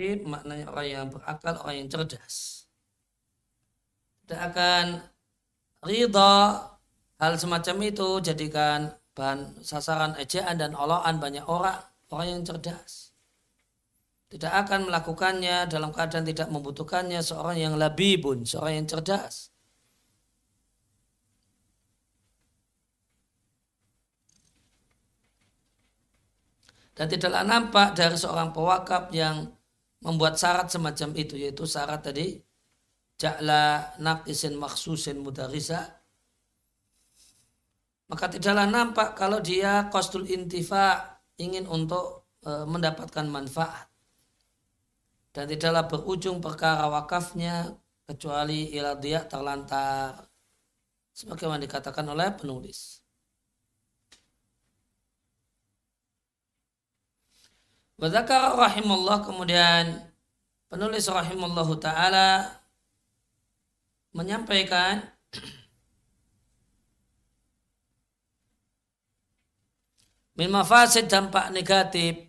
Maknanya orang yang berakal, orang yang cerdas. Tidak akan ridha hal semacam itu jadikan bahan sasaran ejaan dan oloan banyak orang, orang yang cerdas. Tidak akan melakukannya dalam keadaan tidak membutuhkannya seorang yang labibun, seorang yang cerdas. Dan tidaklah nampak dari seorang pewakaf yang membuat syarat semacam itu yaitu syarat tadi ja'la naqisin maksusin mudarisa. Maka tidaklah nampak kalau dia kostul intifa ingin untuk e, mendapatkan manfaat. Dan tidaklah berujung perkara wakafnya kecuali ila dia terlantar. Sebagaimana dikatakan oleh penulis Wadakar rahimullah kemudian penulis rahimullah ta'ala menyampaikan min mafasid dampak negatif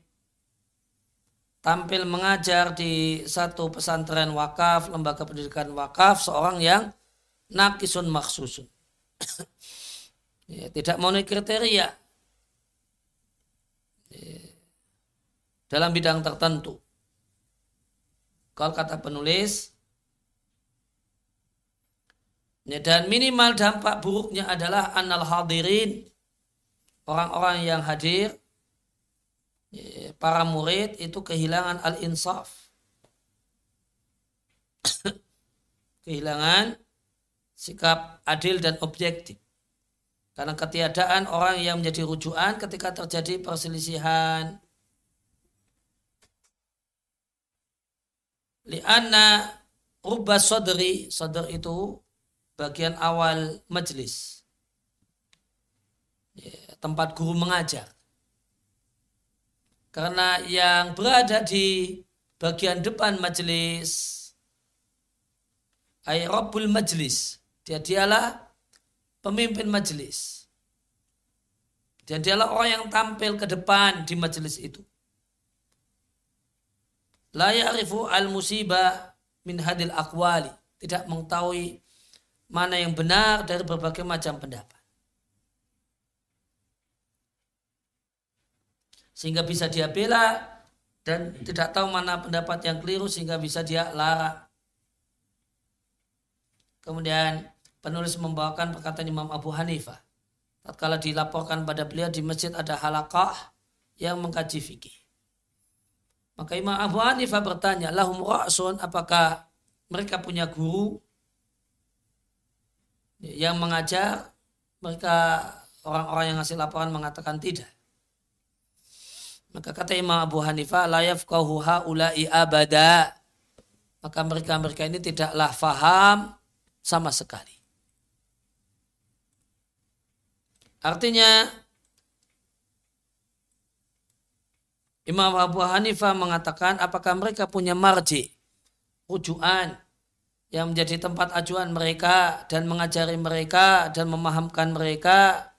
tampil mengajar di satu pesantren wakaf, lembaga pendidikan wakaf, seorang yang nakisun maksusun. ya, tidak memenuhi kriteria. Dalam bidang tertentu. Kalau kata penulis, dan minimal dampak buruknya adalah anal hadirin, orang-orang yang hadir, ya, para murid itu kehilangan al-insaf. kehilangan sikap adil dan objektif. Karena ketiadaan orang yang menjadi rujukan ketika terjadi perselisihan, Lianna rubah sodri, sodr itu bagian awal majelis. Ya, tempat guru mengajar. Karena yang berada di bagian depan majelis ay rabbul majlis dia dialah pemimpin majelis dan dialah orang yang tampil ke depan di majelis itu La ya'rifu al-musibah min hadil akwali. Tidak mengetahui mana yang benar dari berbagai macam pendapat. Sehingga bisa dia bela dan tidak tahu mana pendapat yang keliru sehingga bisa dia larang. Kemudian penulis membawakan perkataan Imam Abu Hanifah. Tatkala dilaporkan pada beliau di masjid ada halakah yang mengkaji fikih. Maka Imam Abu Hanifah bertanya, lahum ra'sun, apakah mereka punya guru yang mengajar? Mereka orang-orang yang ngasih laporan mengatakan tidak. Maka kata Imam Abu Hanifah, layaf kauhuha ulai abada. Maka mereka-mereka ini tidaklah faham sama sekali. Artinya Imam Abu Hanifah mengatakan apakah mereka punya marji, rujukan yang menjadi tempat acuan mereka dan mengajari mereka dan memahamkan mereka?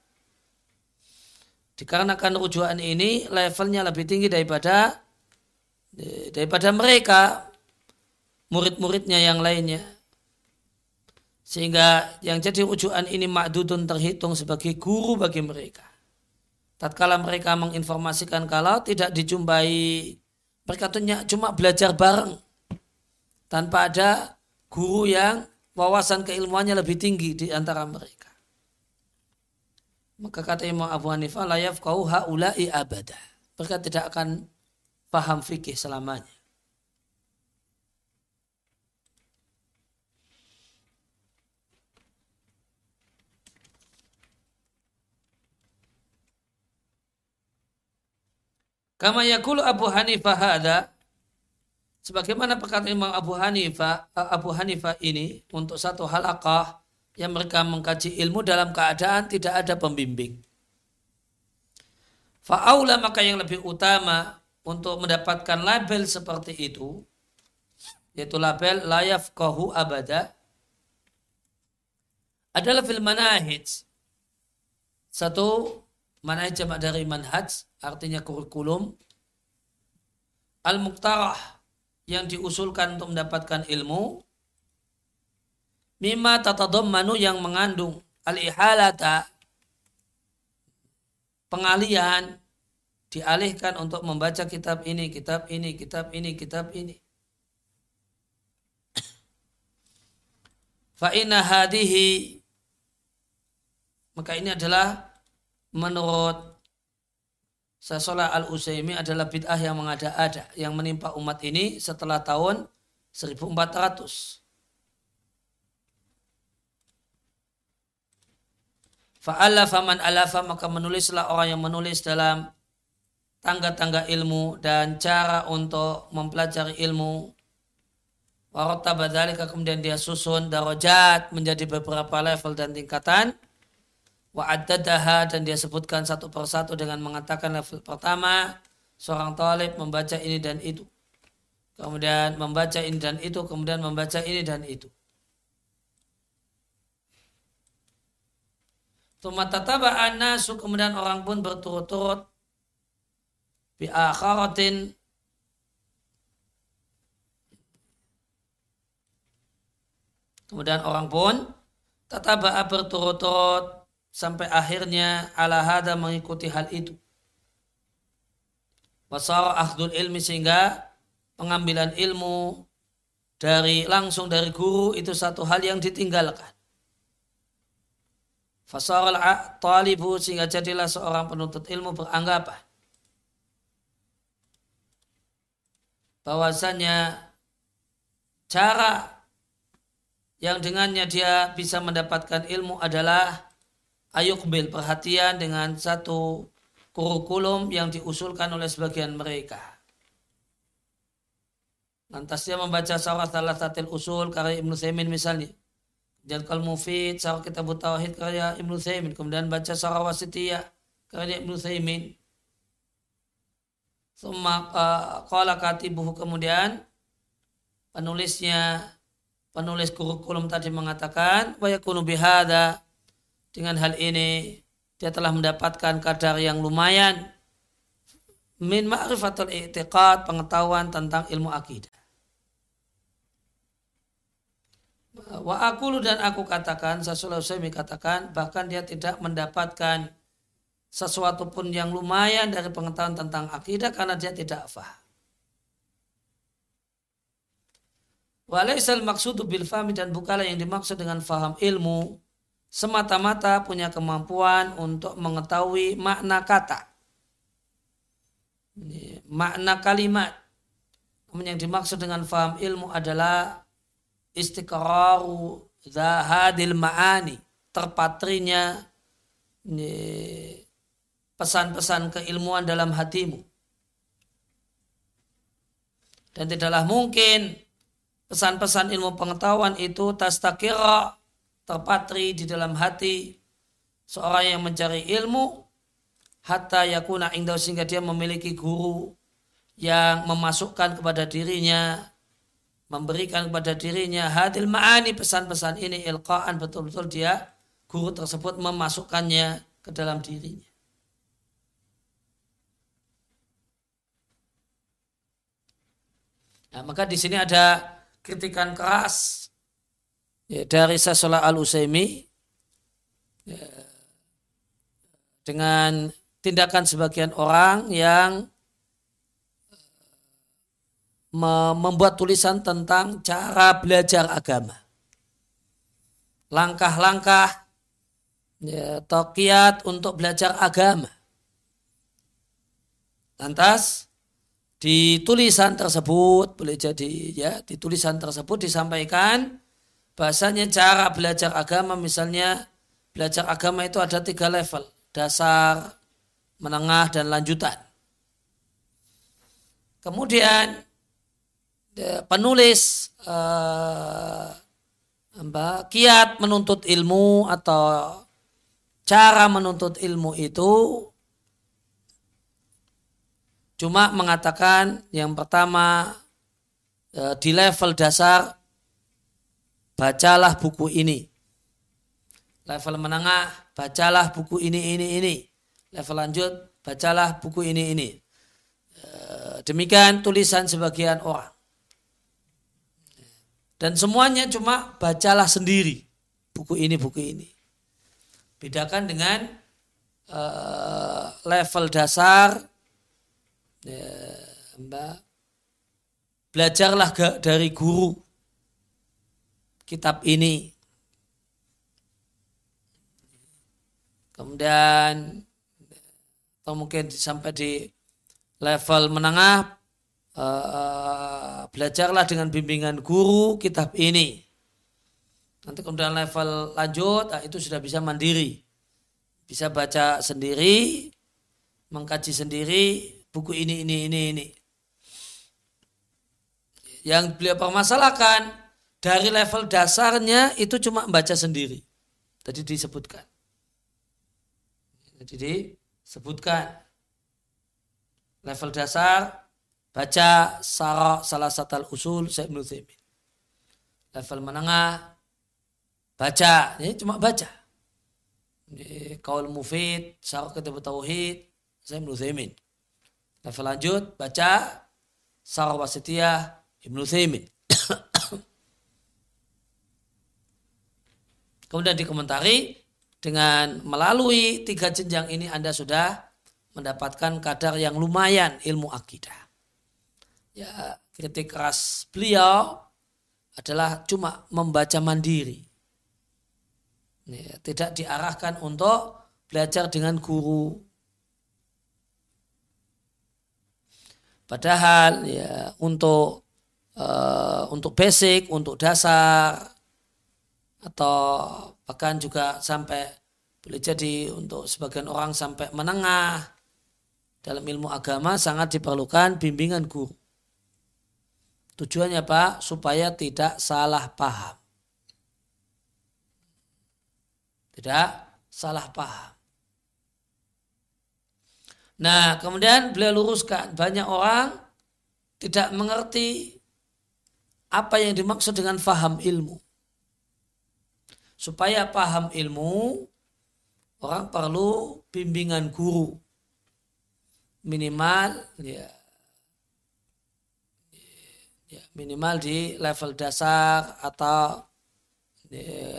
Dikarenakan rujukan ini levelnya lebih tinggi daripada daripada mereka murid-muridnya yang lainnya. Sehingga yang jadi rujukan ini makdudun terhitung sebagai guru bagi mereka tatkala mereka menginformasikan kalau tidak dijumpai mereka tuh cuma belajar bareng tanpa ada guru yang wawasan keilmuannya lebih tinggi di antara mereka. Maka kata Imam Abu Hanifah layaf kau haulai abada. Mereka tidak akan paham fikih selamanya. Kama yakulu Abu Hanifah hada sebagaimana perkataan Imam Abu Hanifah Abu Hanifah ini untuk satu halakah yang mereka mengkaji ilmu dalam keadaan tidak ada pembimbing. Fa'aula maka yang lebih utama untuk mendapatkan label seperti itu yaitu label layaf kohu abada adalah fil manahij satu manhaj jamak dari manhaj artinya kurikulum. Al-muktarah yang diusulkan untuk mendapatkan ilmu. Mimma manu yang mengandung al-ihalata. Pengalian dialihkan untuk membaca kitab ini, kitab ini, kitab ini, kitab ini. Fa'ina hadihi. Maka ini adalah menurut Sasolah al-Usaimi adalah bid'ah yang mengada-ada yang menimpa umat ini setelah tahun 1400. Fa'ala faman alafa maka menulislah orang yang menulis dalam tangga-tangga ilmu dan cara untuk mempelajari ilmu. Warata kemudian dia susun darajat menjadi beberapa level dan tingkatan. Wa'addadaha dan dia sebutkan satu persatu dengan mengatakan level pertama seorang talib membaca ini dan itu. Kemudian membaca ini dan itu, kemudian membaca ini dan itu. Tumatataba kemudian orang pun berturut-turut bi akharatin Kemudian orang pun tataba'a berturut-turut sampai akhirnya ala hada mengikuti hal itu. Wasara akhdul ilmi sehingga pengambilan ilmu dari langsung dari guru itu satu hal yang ditinggalkan. Fasaral talibu sehingga jadilah seorang penuntut ilmu beranggapan bahwasanya cara yang dengannya dia bisa mendapatkan ilmu adalah ayukbil perhatian dengan satu kurikulum yang diusulkan oleh sebagian mereka. Lantas dia membaca salah salah satu usul karya Ibnu Saimin misalnya. Jadkal Mufid, sarah kitab Tauhid karya Ibnu Saimin. Kemudian baca sarah Wasitiyah karya Ibnu Saimin. Summa qala katibuhu kemudian penulisnya penulis kurikulum tadi mengatakan wa yakunu bihada dengan hal ini dia telah mendapatkan kadar yang lumayan min ma'rifatul i'tiqad pengetahuan tentang ilmu akidah. Wa akulu dan aku katakan, Sasulullah katakan, bahkan dia tidak mendapatkan sesuatu pun yang lumayan dari pengetahuan tentang akidah karena dia tidak faham. Walaisal maksudu bil fahmi dan bukalah yang dimaksud dengan faham ilmu semata-mata punya kemampuan untuk mengetahui makna kata. Makna kalimat. Yang dimaksud dengan faham ilmu adalah istiqraru zahadil ma'ani. Terpatrinya pesan-pesan keilmuan dalam hatimu. Dan tidaklah mungkin pesan-pesan ilmu pengetahuan itu tastakira terpatri di dalam hati seorang yang mencari ilmu hatta yakuna indah sehingga dia memiliki guru yang memasukkan kepada dirinya memberikan kepada dirinya hadil ma'ani pesan-pesan ini ilqaan betul-betul dia guru tersebut memasukkannya ke dalam dirinya. Nah, maka di sini ada kritikan keras ya, dari Sasola al Usaimi ya, dengan tindakan sebagian orang yang membuat tulisan tentang cara belajar agama. Langkah-langkah ya, tokiat untuk belajar agama. Lantas di tulisan tersebut boleh jadi ya di tulisan tersebut disampaikan bahasanya cara belajar agama misalnya belajar agama itu ada tiga level dasar menengah dan lanjutan. Kemudian penulis eh, kiat menuntut ilmu atau cara menuntut ilmu itu Cuma mengatakan yang pertama e, di level dasar bacalah buku ini. Level menengah bacalah buku ini ini ini. Level lanjut bacalah buku ini ini. E, demikian tulisan sebagian orang. Dan semuanya cuma bacalah sendiri buku ini, buku ini. Bedakan dengan uh, level dasar, ya, mbak, belajarlah dari guru kitab ini. Kemudian atau mungkin sampai di level menengah uh, belajarlah dengan bimbingan guru kitab ini. Nanti kemudian level lanjut, nah itu sudah bisa mandiri. Bisa baca sendiri, mengkaji sendiri, buku ini, ini, ini, ini. Yang beliau permasalahkan, dari level dasarnya itu cuma membaca sendiri. Tadi disebutkan. Jadi sebutkan level dasar baca sarah salah satu usul Ibnu Level menengah baca, ini cuma baca. Ini kaul mufid, sarah kitab tauhid, Ibnu Level lanjut baca sarah wasitiyah Ibnu. Kemudian dikomentari dengan melalui tiga jenjang ini Anda sudah mendapatkan kadar yang lumayan ilmu akidah. Ya, kritik keras beliau adalah cuma membaca mandiri. Ya, tidak diarahkan untuk belajar dengan guru. Padahal ya untuk uh, untuk basic, untuk dasar atau bahkan juga sampai boleh jadi untuk sebagian orang sampai menengah dalam ilmu agama sangat diperlukan bimbingan guru. Tujuannya apa? Supaya tidak salah paham. Tidak salah paham. Nah, kemudian beliau luruskan banyak orang tidak mengerti apa yang dimaksud dengan faham ilmu. Supaya paham ilmu, orang perlu bimbingan guru. Minimal ya, ya minimal di level dasar atau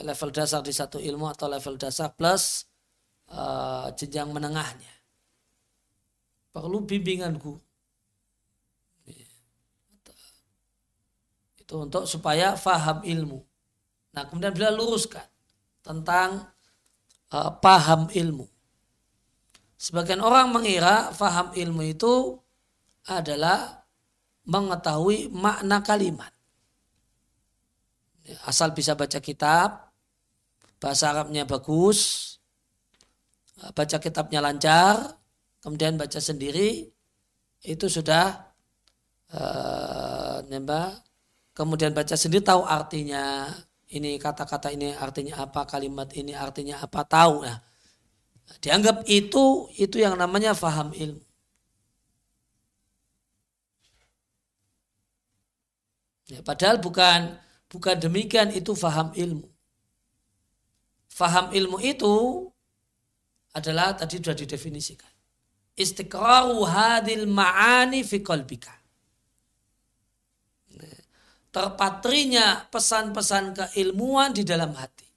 level dasar di satu ilmu atau level dasar plus uh, jenjang menengahnya. Perlu bimbingan guru. Itu untuk supaya faham ilmu. Nah kemudian beliau luruskan tentang uh, paham ilmu. Sebagian orang mengira faham ilmu itu adalah mengetahui makna kalimat. Asal bisa baca kitab, bahasa Arabnya bagus, baca kitabnya lancar, kemudian baca sendiri, itu sudah uh, kemudian baca sendiri tahu artinya, ini kata-kata ini artinya apa, kalimat ini artinya apa, tahu. Nah, dianggap itu itu yang namanya faham ilmu. Ya, padahal bukan bukan demikian itu faham ilmu. Faham ilmu itu adalah tadi sudah didefinisikan. Istiqraru hadil ma'ani fi qalbika terpatrinya pesan-pesan keilmuan di dalam hati.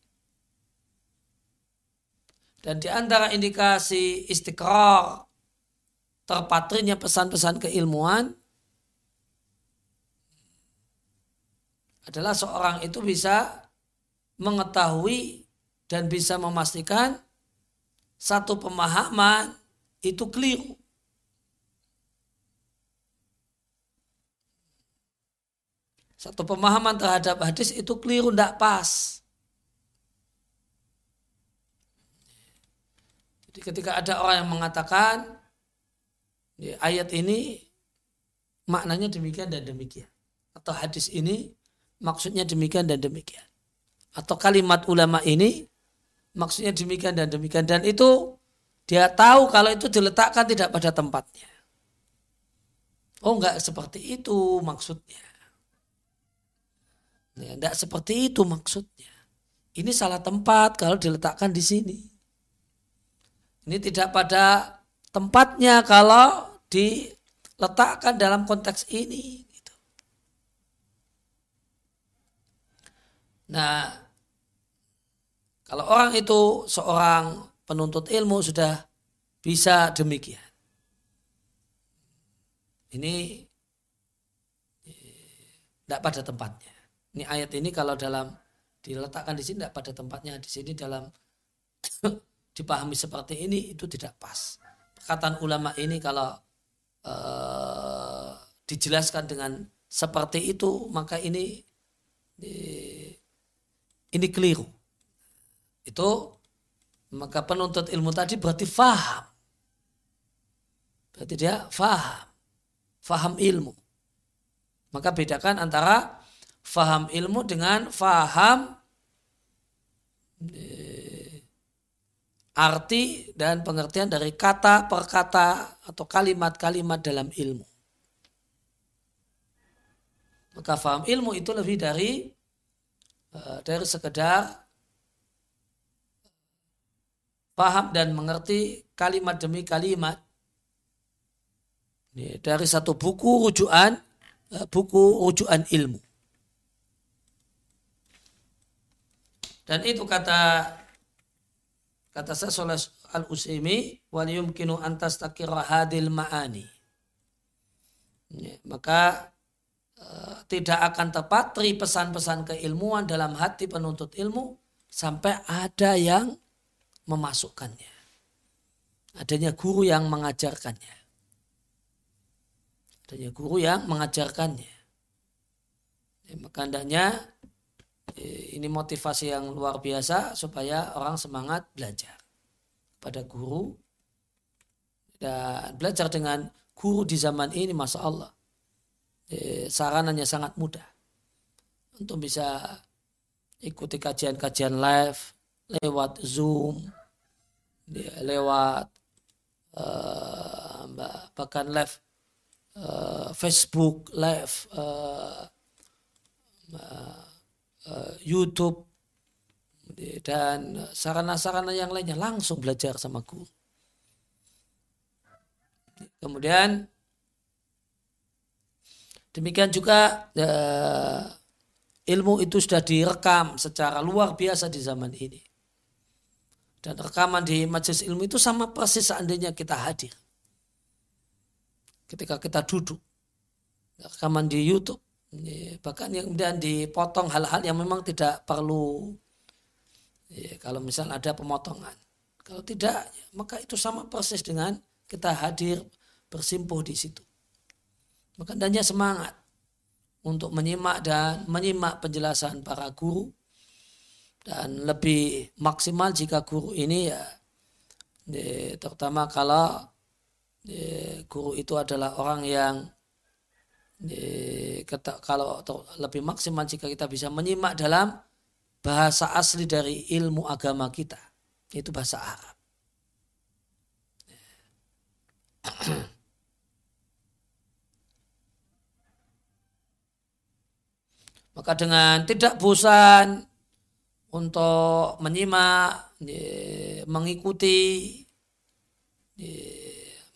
Dan di antara indikasi istiqrar terpatrinya pesan-pesan keilmuan adalah seorang itu bisa mengetahui dan bisa memastikan satu pemahaman itu keliru. Satu pemahaman terhadap hadis itu keliru, tidak pas. Jadi ketika ada orang yang mengatakan ya, ayat ini maknanya demikian dan demikian. Atau hadis ini maksudnya demikian dan demikian. Atau kalimat ulama ini maksudnya demikian dan demikian. Dan itu dia tahu kalau itu diletakkan tidak pada tempatnya. Oh enggak seperti itu maksudnya. Ya, tidak seperti itu maksudnya. Ini salah tempat kalau diletakkan di sini. Ini tidak pada tempatnya kalau diletakkan dalam konteks ini. Gitu. Nah, kalau orang itu seorang penuntut ilmu sudah bisa demikian. Ini tidak pada tempatnya. Ini ayat ini kalau dalam diletakkan di sini tidak pada tempatnya di sini dalam dipahami seperti ini itu tidak pas. Perkataan ulama ini kalau uh, dijelaskan dengan seperti itu maka ini ini keliru. Itu maka penuntut ilmu tadi berarti faham. Berarti dia faham. Faham ilmu. Maka bedakan antara faham ilmu dengan faham eh, arti dan pengertian dari kata per kata atau kalimat-kalimat dalam ilmu. Maka faham ilmu itu lebih dari eh, dari sekedar paham dan mengerti kalimat demi kalimat dari satu buku rujukan Eh, buku rujukan ilmu. Dan itu kata kata saya al Usaimi wal yumkinu antas hadil ma'ani. Ya, maka uh, tidak akan tepat tri pesan-pesan keilmuan dalam hati penuntut ilmu sampai ada yang memasukkannya. Adanya guru yang mengajarkannya adanya guru yang mengajarkannya. Ya, maka hendaknya eh, ini motivasi yang luar biasa supaya orang semangat belajar pada guru dan belajar dengan guru di zaman ini masa Allah. Eh, sarananya sangat mudah untuk bisa ikuti kajian-kajian live lewat zoom ya, lewat uh, bahkan live uh, Facebook Live, uh, YouTube dan sarana-sarana yang lainnya langsung belajar sama guru. Kemudian demikian juga uh, ilmu itu sudah direkam secara luar biasa di zaman ini. Dan rekaman di majelis ilmu itu sama persis seandainya kita hadir ketika kita duduk rekaman di YouTube bahkan yang kemudian dipotong hal-hal yang memang tidak perlu. Ya, kalau misal ada pemotongan. Kalau tidak maka itu sama proses dengan kita hadir bersimpuh di situ. Maka adanya semangat untuk menyimak dan menyimak penjelasan para guru. Dan lebih maksimal jika guru ini ya terutama kalau guru itu adalah orang yang kalau lebih maksimal jika kita bisa menyimak dalam bahasa asli dari ilmu agama kita itu bahasa Arab. Maka dengan tidak bosan untuk menyimak, mengikuti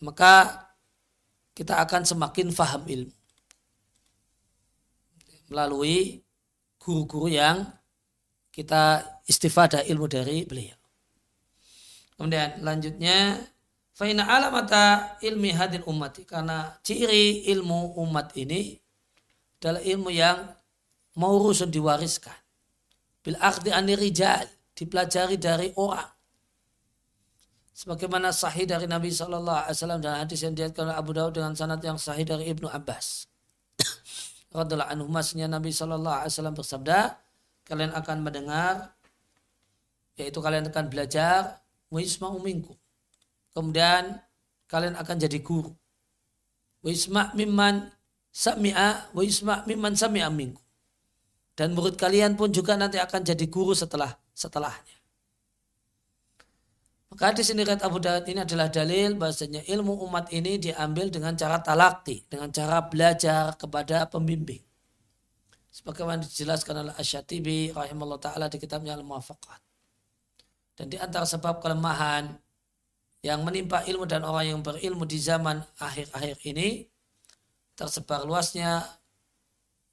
maka kita akan semakin faham ilmu melalui guru-guru yang kita istifadah ilmu dari beliau. Kemudian lanjutnya faina alamata ilmi hadil umat karena ciri ilmu umat ini adalah ilmu yang mau rusun diwariskan. Bil akhdi anirijal dipelajari dari orang sebagaimana sahih dari Nabi Shallallahu Alaihi Wasallam dan hadis yang diatkan oleh Abu Dawud dengan sanad yang sahih dari Ibnu Abbas. Radhiallahu anhu masnya Nabi Shallallahu Alaihi Wasallam bersabda, kalian akan mendengar, yaitu kalian akan belajar, wisma uminku. Kemudian kalian akan jadi guru. Wisma mimman sami'a, wisma mimman sami'a minku. Dan murid kalian pun juga nanti akan jadi guru setelah setelahnya. Maka di sini riwayat Abu Dawud ini adalah dalil bahasanya ilmu umat ini diambil dengan cara talakti, dengan cara belajar kepada pembimbing. Sebagaimana dijelaskan oleh Asyatibi rahimahullah ta'ala di kitabnya Al-Muwafaqat. Dan di antara sebab kelemahan yang menimpa ilmu dan orang yang berilmu di zaman akhir-akhir ini tersebar luasnya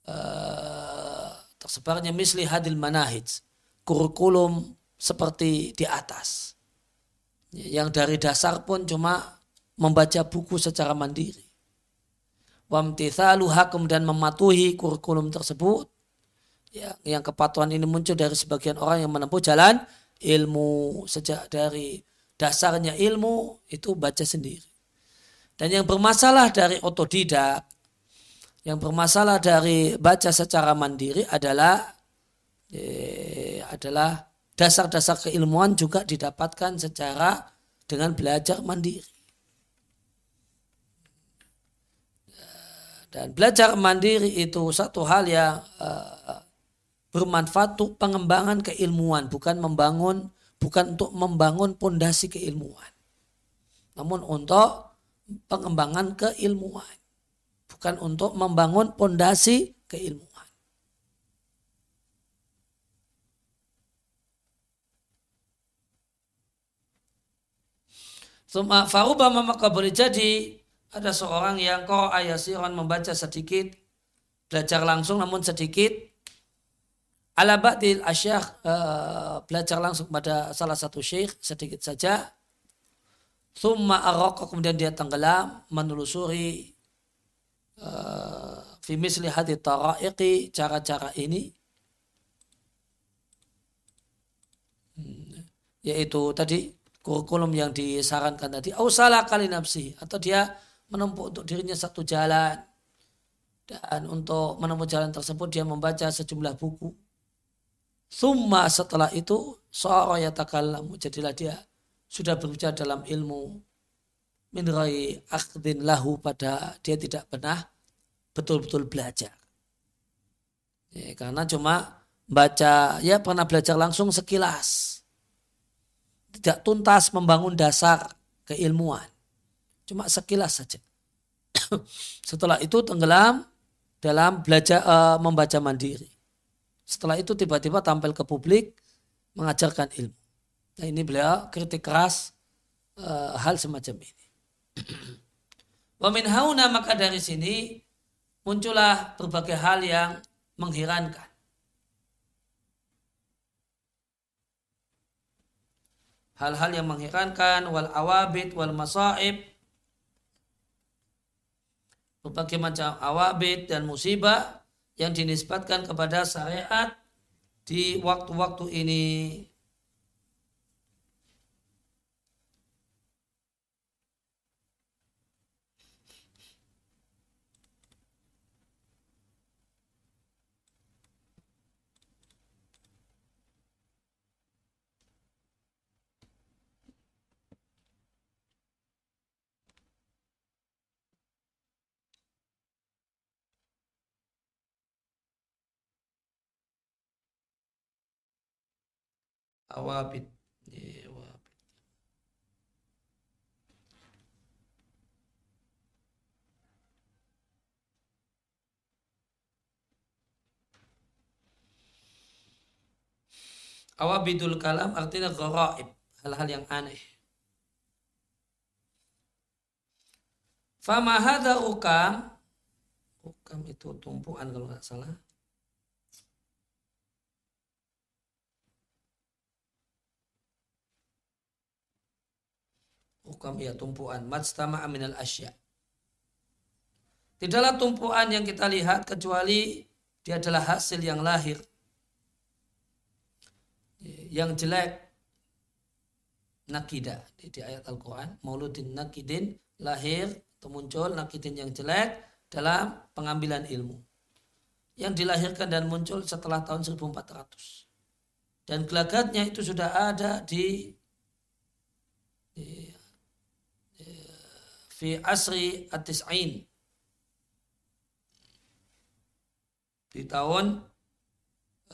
uh, tersebarnya misli hadil manahij kurikulum seperti di atas yang dari dasar pun cuma membaca buku secara mandiri. Wamtithalu hakum dan mematuhi kurikulum tersebut. Ya, yang kepatuhan ini muncul dari sebagian orang yang menempuh jalan ilmu. Sejak dari dasarnya ilmu itu baca sendiri. Dan yang bermasalah dari otodidak yang bermasalah dari baca secara mandiri adalah eh, adalah dasar-dasar keilmuan juga didapatkan secara dengan belajar mandiri. Dan belajar mandiri itu satu hal yang uh, bermanfaat untuk pengembangan keilmuan, bukan membangun, bukan untuk membangun pondasi keilmuan. Namun untuk pengembangan keilmuan bukan untuk membangun pondasi keilmuan. Suma faruba maka boleh jadi ada seorang yang kau ayasiran membaca sedikit, belajar langsung namun sedikit. Ala ba'dil asyakh uh, belajar langsung pada salah satu syekh sedikit saja. Thumma arroqa kemudian dia tenggelam menelusuri Eh, fi misli hati taraiqi cara-cara ini hmm, yaitu tadi kurikulum yang disarankan tadi ausala kali nafsi atau dia menempuh untuk dirinya satu jalan dan untuk menempuh jalan tersebut dia membaca sejumlah buku Summa setelah itu seorang yatakallamu jadilah dia sudah berbicara dalam ilmu min akhdin lahu pada dia tidak pernah betul-betul belajar. Ya, karena cuma baca ya pernah belajar langsung sekilas. Tidak tuntas membangun dasar keilmuan. Cuma sekilas saja. Setelah itu tenggelam dalam belajar uh, membaca mandiri. Setelah itu tiba-tiba tampil ke publik mengajarkan ilmu. Nah ini beliau kritik keras uh, hal semacam ini. Wamin hauna maka dari sini muncullah berbagai hal yang mengherankan. Hal-hal yang mengherankan wal awabid wal masaib. Berbagai macam awabid dan musibah yang dinisbatkan kepada syariat di waktu-waktu ini awabid Awabidul kalam artinya gharaib, hal-hal yang aneh. Fama hadha ukam, ukam itu tumpuan kalau nggak salah. Hukam ya tumpuan. Majtama aminal asya. Tidaklah tumpuan yang kita lihat kecuali dia adalah hasil yang lahir. Yang jelek. Nakidah. Di, ayat Al-Quran. Mauludin nakidin. Lahir atau muncul nakidin yang jelek dalam pengambilan ilmu. Yang dilahirkan dan muncul setelah tahun 1400. Dan gelagatnya itu sudah ada di fi asri at-tis'in di tahun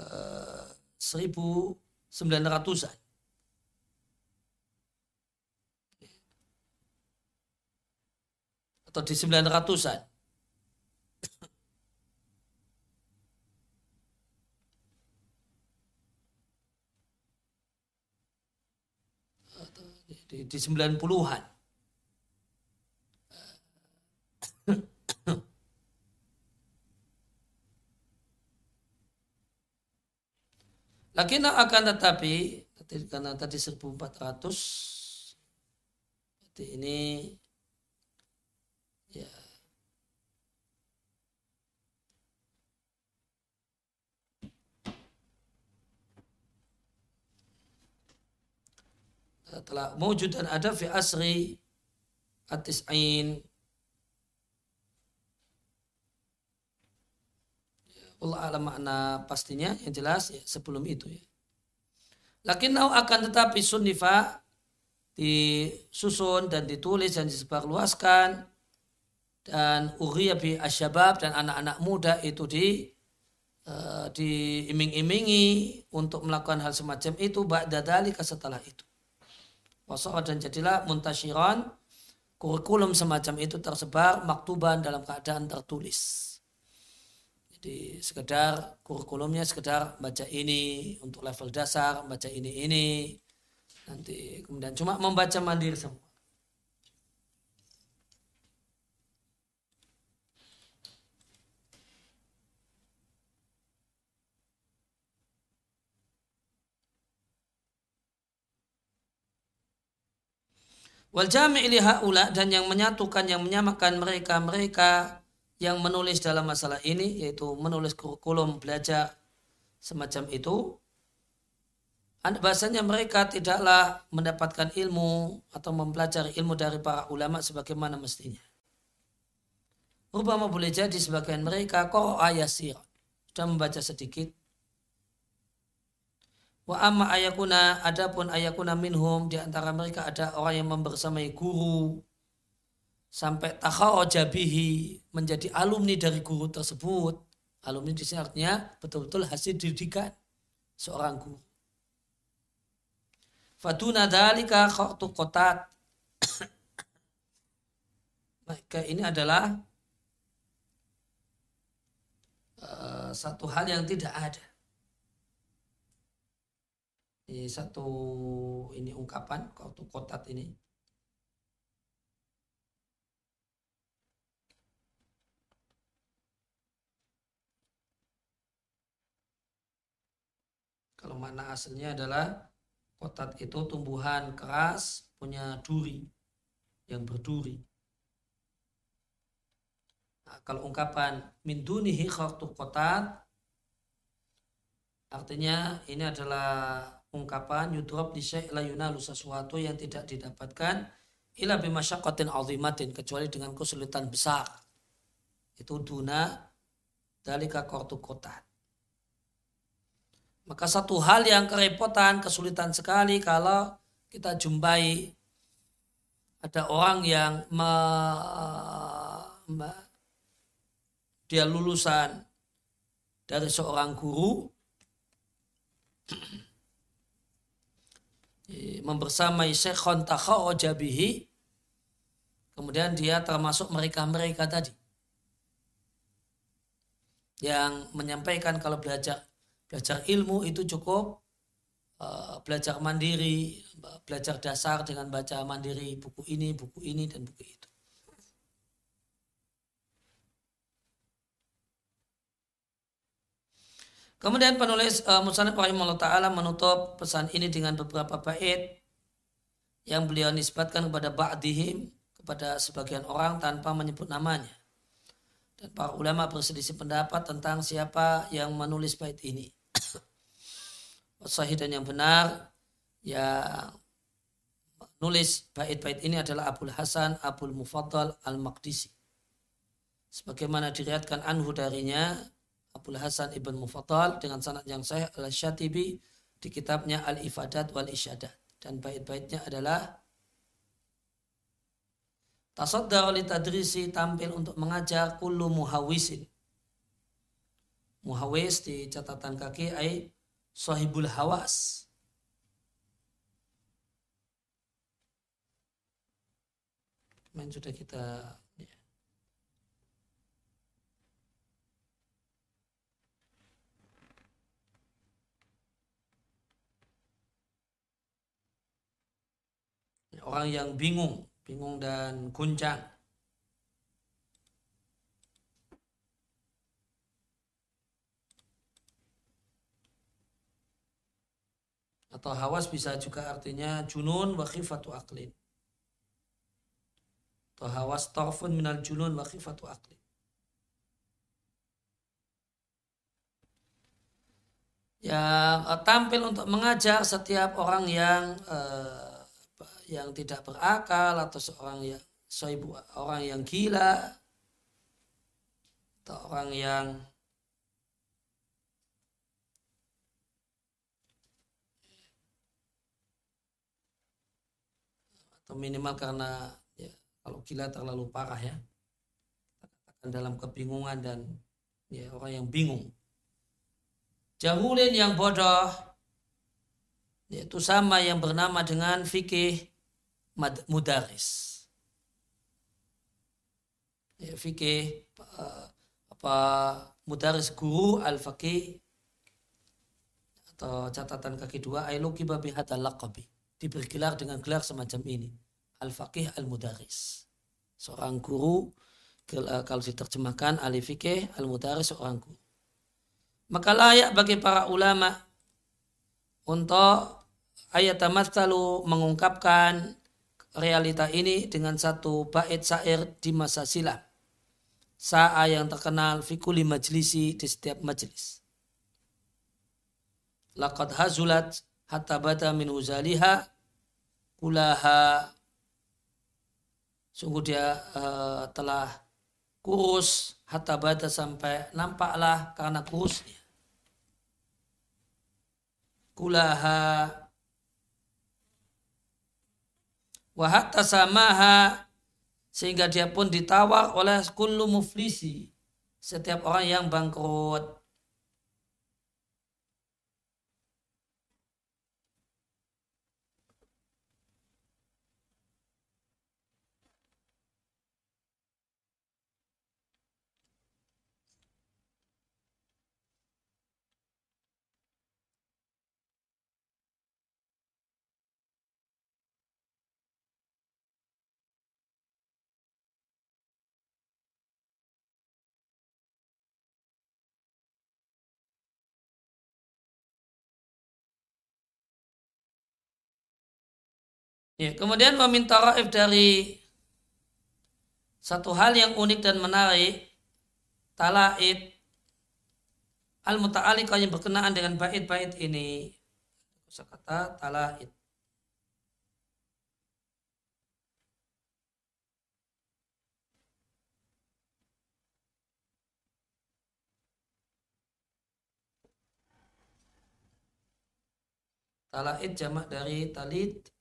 uh, 1900-an. Atau di 900-an. di, di 90-an. Lakin akan tetapi karena tadi 1400 berarti ini ya. Telah mewujud dan ada fi asri atis'ain Allah alam makna pastinya yang jelas ya, sebelum itu ya. Lakinnau akan tetapi sunnifa disusun dan ditulis dan disebarluaskan dan uriya bi asyabab dan anak-anak muda itu di uh, diiming-imingi untuk melakukan hal semacam itu ba'da dalika setelah itu. Wasoh dan jadilah muntasyiran kurikulum semacam itu tersebar maktuban dalam keadaan tertulis. Jadi sekedar kurikulumnya sekedar baca ini untuk level dasar, baca ini ini. Nanti kemudian cuma membaca mandiri semua. Wal jami' dan yang menyatukan yang menyamakan mereka mereka yang menulis dalam masalah ini yaitu menulis kurikulum belajar semacam itu bahasanya mereka tidaklah mendapatkan ilmu atau mempelajari ilmu dari para ulama sebagaimana mestinya. Rubama boleh jadi sebagian mereka kok ayasir sudah membaca sedikit. Wa amma ayakuna adapun ayakuna minhum di antara mereka ada orang yang membersamai guru sampai takharoja bihi menjadi alumni dari guru tersebut. Alumni di sini artinya betul-betul hasil didikan seorang guru. Faduna dalika khartu kotat. Maka ini adalah uh, satu hal yang tidak ada. Ini satu ini ungkapan khartu kotat ini Kalau makna aslinya adalah kotat itu tumbuhan keras punya duri yang berduri. Nah, kalau ungkapan min dunihi kotat artinya ini adalah ungkapan yudrob di la yunalu sesuatu yang tidak didapatkan ila bimasyakotin azimatin kecuali dengan kesulitan besar. Itu duna dalika kortu kotat. Maka satu hal yang kerepotan, kesulitan sekali kalau kita jumpai ada orang yang me, dia lulusan dari seorang guru membersamai syekhon takhawajabihi kemudian dia termasuk mereka-mereka tadi yang menyampaikan kalau belajar belajar ilmu itu cukup uh, belajar mandiri, belajar dasar dengan baca mandiri buku ini, buku ini, dan buku itu. Kemudian penulis uh, Musanif rahimahullah ta'ala menutup pesan ini dengan beberapa bait yang beliau nisbatkan kepada ba'dihim, kepada sebagian orang tanpa menyebut namanya. Dan para ulama berselisih pendapat tentang siapa yang menulis bait ini sahih dan yang benar yang nulis bait-bait ini adalah Abdul Hasan Abdul Mufaddal Al-Maqdisi. Sebagaimana diriatkan anhu darinya Abdul Hasan Ibn Mufaddal dengan sanad yang sahih Al-Syatibi di kitabnya Al-Ifadat wal Isyadat. Dan bait-baitnya adalah Tasaddar oleh tadrisi tampil untuk mengajar kullu muhawisin. Muhawis di catatan kaki ay sahibul hawas. Kemarin sudah kita ya. orang yang bingung, bingung dan guncang. Atau hawas bisa juga artinya junun wa khifatu aklin atau hawas tarfun minal junun wa khifatu aklin yang uh, tampil untuk mengajar setiap orang yang uh, yang tidak berakal atau seorang yang soibu, orang yang gila atau orang yang atau minimal karena ya, kalau gila terlalu parah ya. Dalam kebingungan dan ya orang yang bingung. Jahulin yang bodoh yaitu sama yang bernama dengan fikih mudaris. Ya, fikih uh, apa mudaris guru al fakih atau catatan kaki dua ailuki babi hadal diberi gelar dengan gelar semacam ini al fakih al mudaris seorang guru eh, kalau diterjemahkan al fikih al mudaris seorang guru maka layak bagi para ulama untuk ayat tamatsalu mengungkapkan realita ini dengan satu bait syair di masa silam. Sa'a yang terkenal fikuli majlisi di setiap majlis. Laqad hazulat hatta bata min uzaliha kulaha. Sungguh dia uh, telah kurus hatta bata sampai nampaklah karena kurusnya kulaha. Wahatta samaha sehingga dia pun ditawar oleh kullu muflisi setiap orang yang bangkrut Ya, kemudian meminta raif dari satu hal yang unik dan menarik, talaid al-muta'alliqah yang berkenaan dengan bait-bait ini. Kata talaid. Talaid jamak dari talid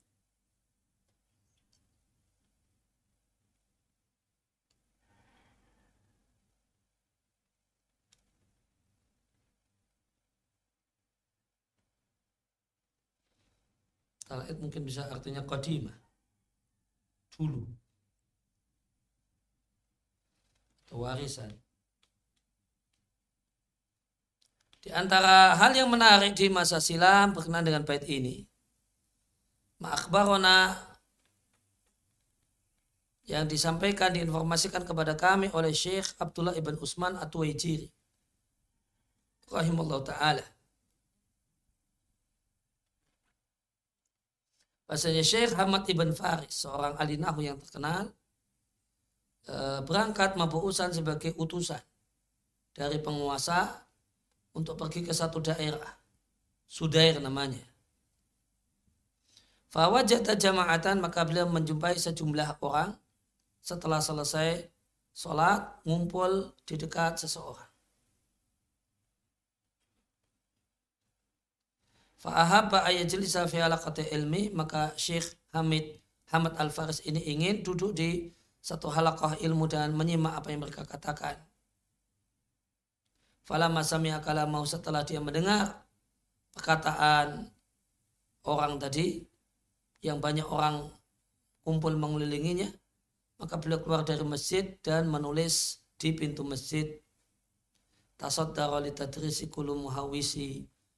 Talaid mungkin bisa artinya qadimah. Dulu. Atau warisan. Di antara hal yang menarik di masa silam berkenaan dengan bait ini. Ma'akbarona yang disampaikan diinformasikan kepada kami oleh Syekh Abdullah ibn Usman At-Tuwaijiri rahimahullah taala Bahasanya Syekh Hamad Ibn Faris, seorang alinahu yang terkenal, eh, berangkat mabuusan sebagai utusan dari penguasa untuk pergi ke satu daerah. Sudair namanya. Fawajata jama'atan maka beliau menjumpai sejumlah orang setelah selesai sholat ngumpul di dekat seseorang. Fa'ahabba ayajlisa fi alaqati ilmi maka Syekh Hamid Hamad Al-Faris ini ingin duduk di satu halaqah ilmu dan menyimak apa yang mereka katakan. Fala akala mau setelah dia mendengar perkataan orang tadi yang banyak orang kumpul mengelilinginya maka beliau keluar dari masjid dan menulis di pintu masjid tasaddara li tadrisi kullu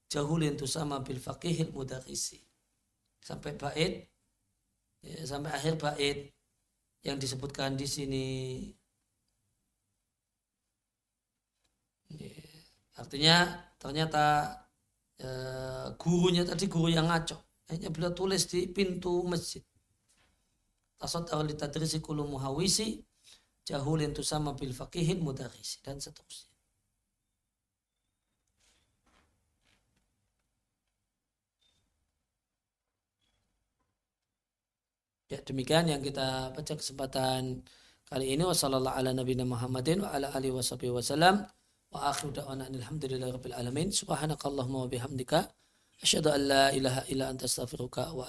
jahulin tu sama bil faqihil mudarisi sampai bait ya, sampai akhir bait yang disebutkan di sini ya, artinya ternyata uh, gurunya tadi guru yang ngaco. Hanya beliau tulis di pintu masjid. Tasaddaq li tadrisi kullu muhawisi jahulin sama bil faqihin mudarisi dan seterusnya. Ya demikian yang kita baca kesempatan kali ini. Ala nabiyina Muhammadin wa akhiru da'wana alamin. Bihamdika. Wa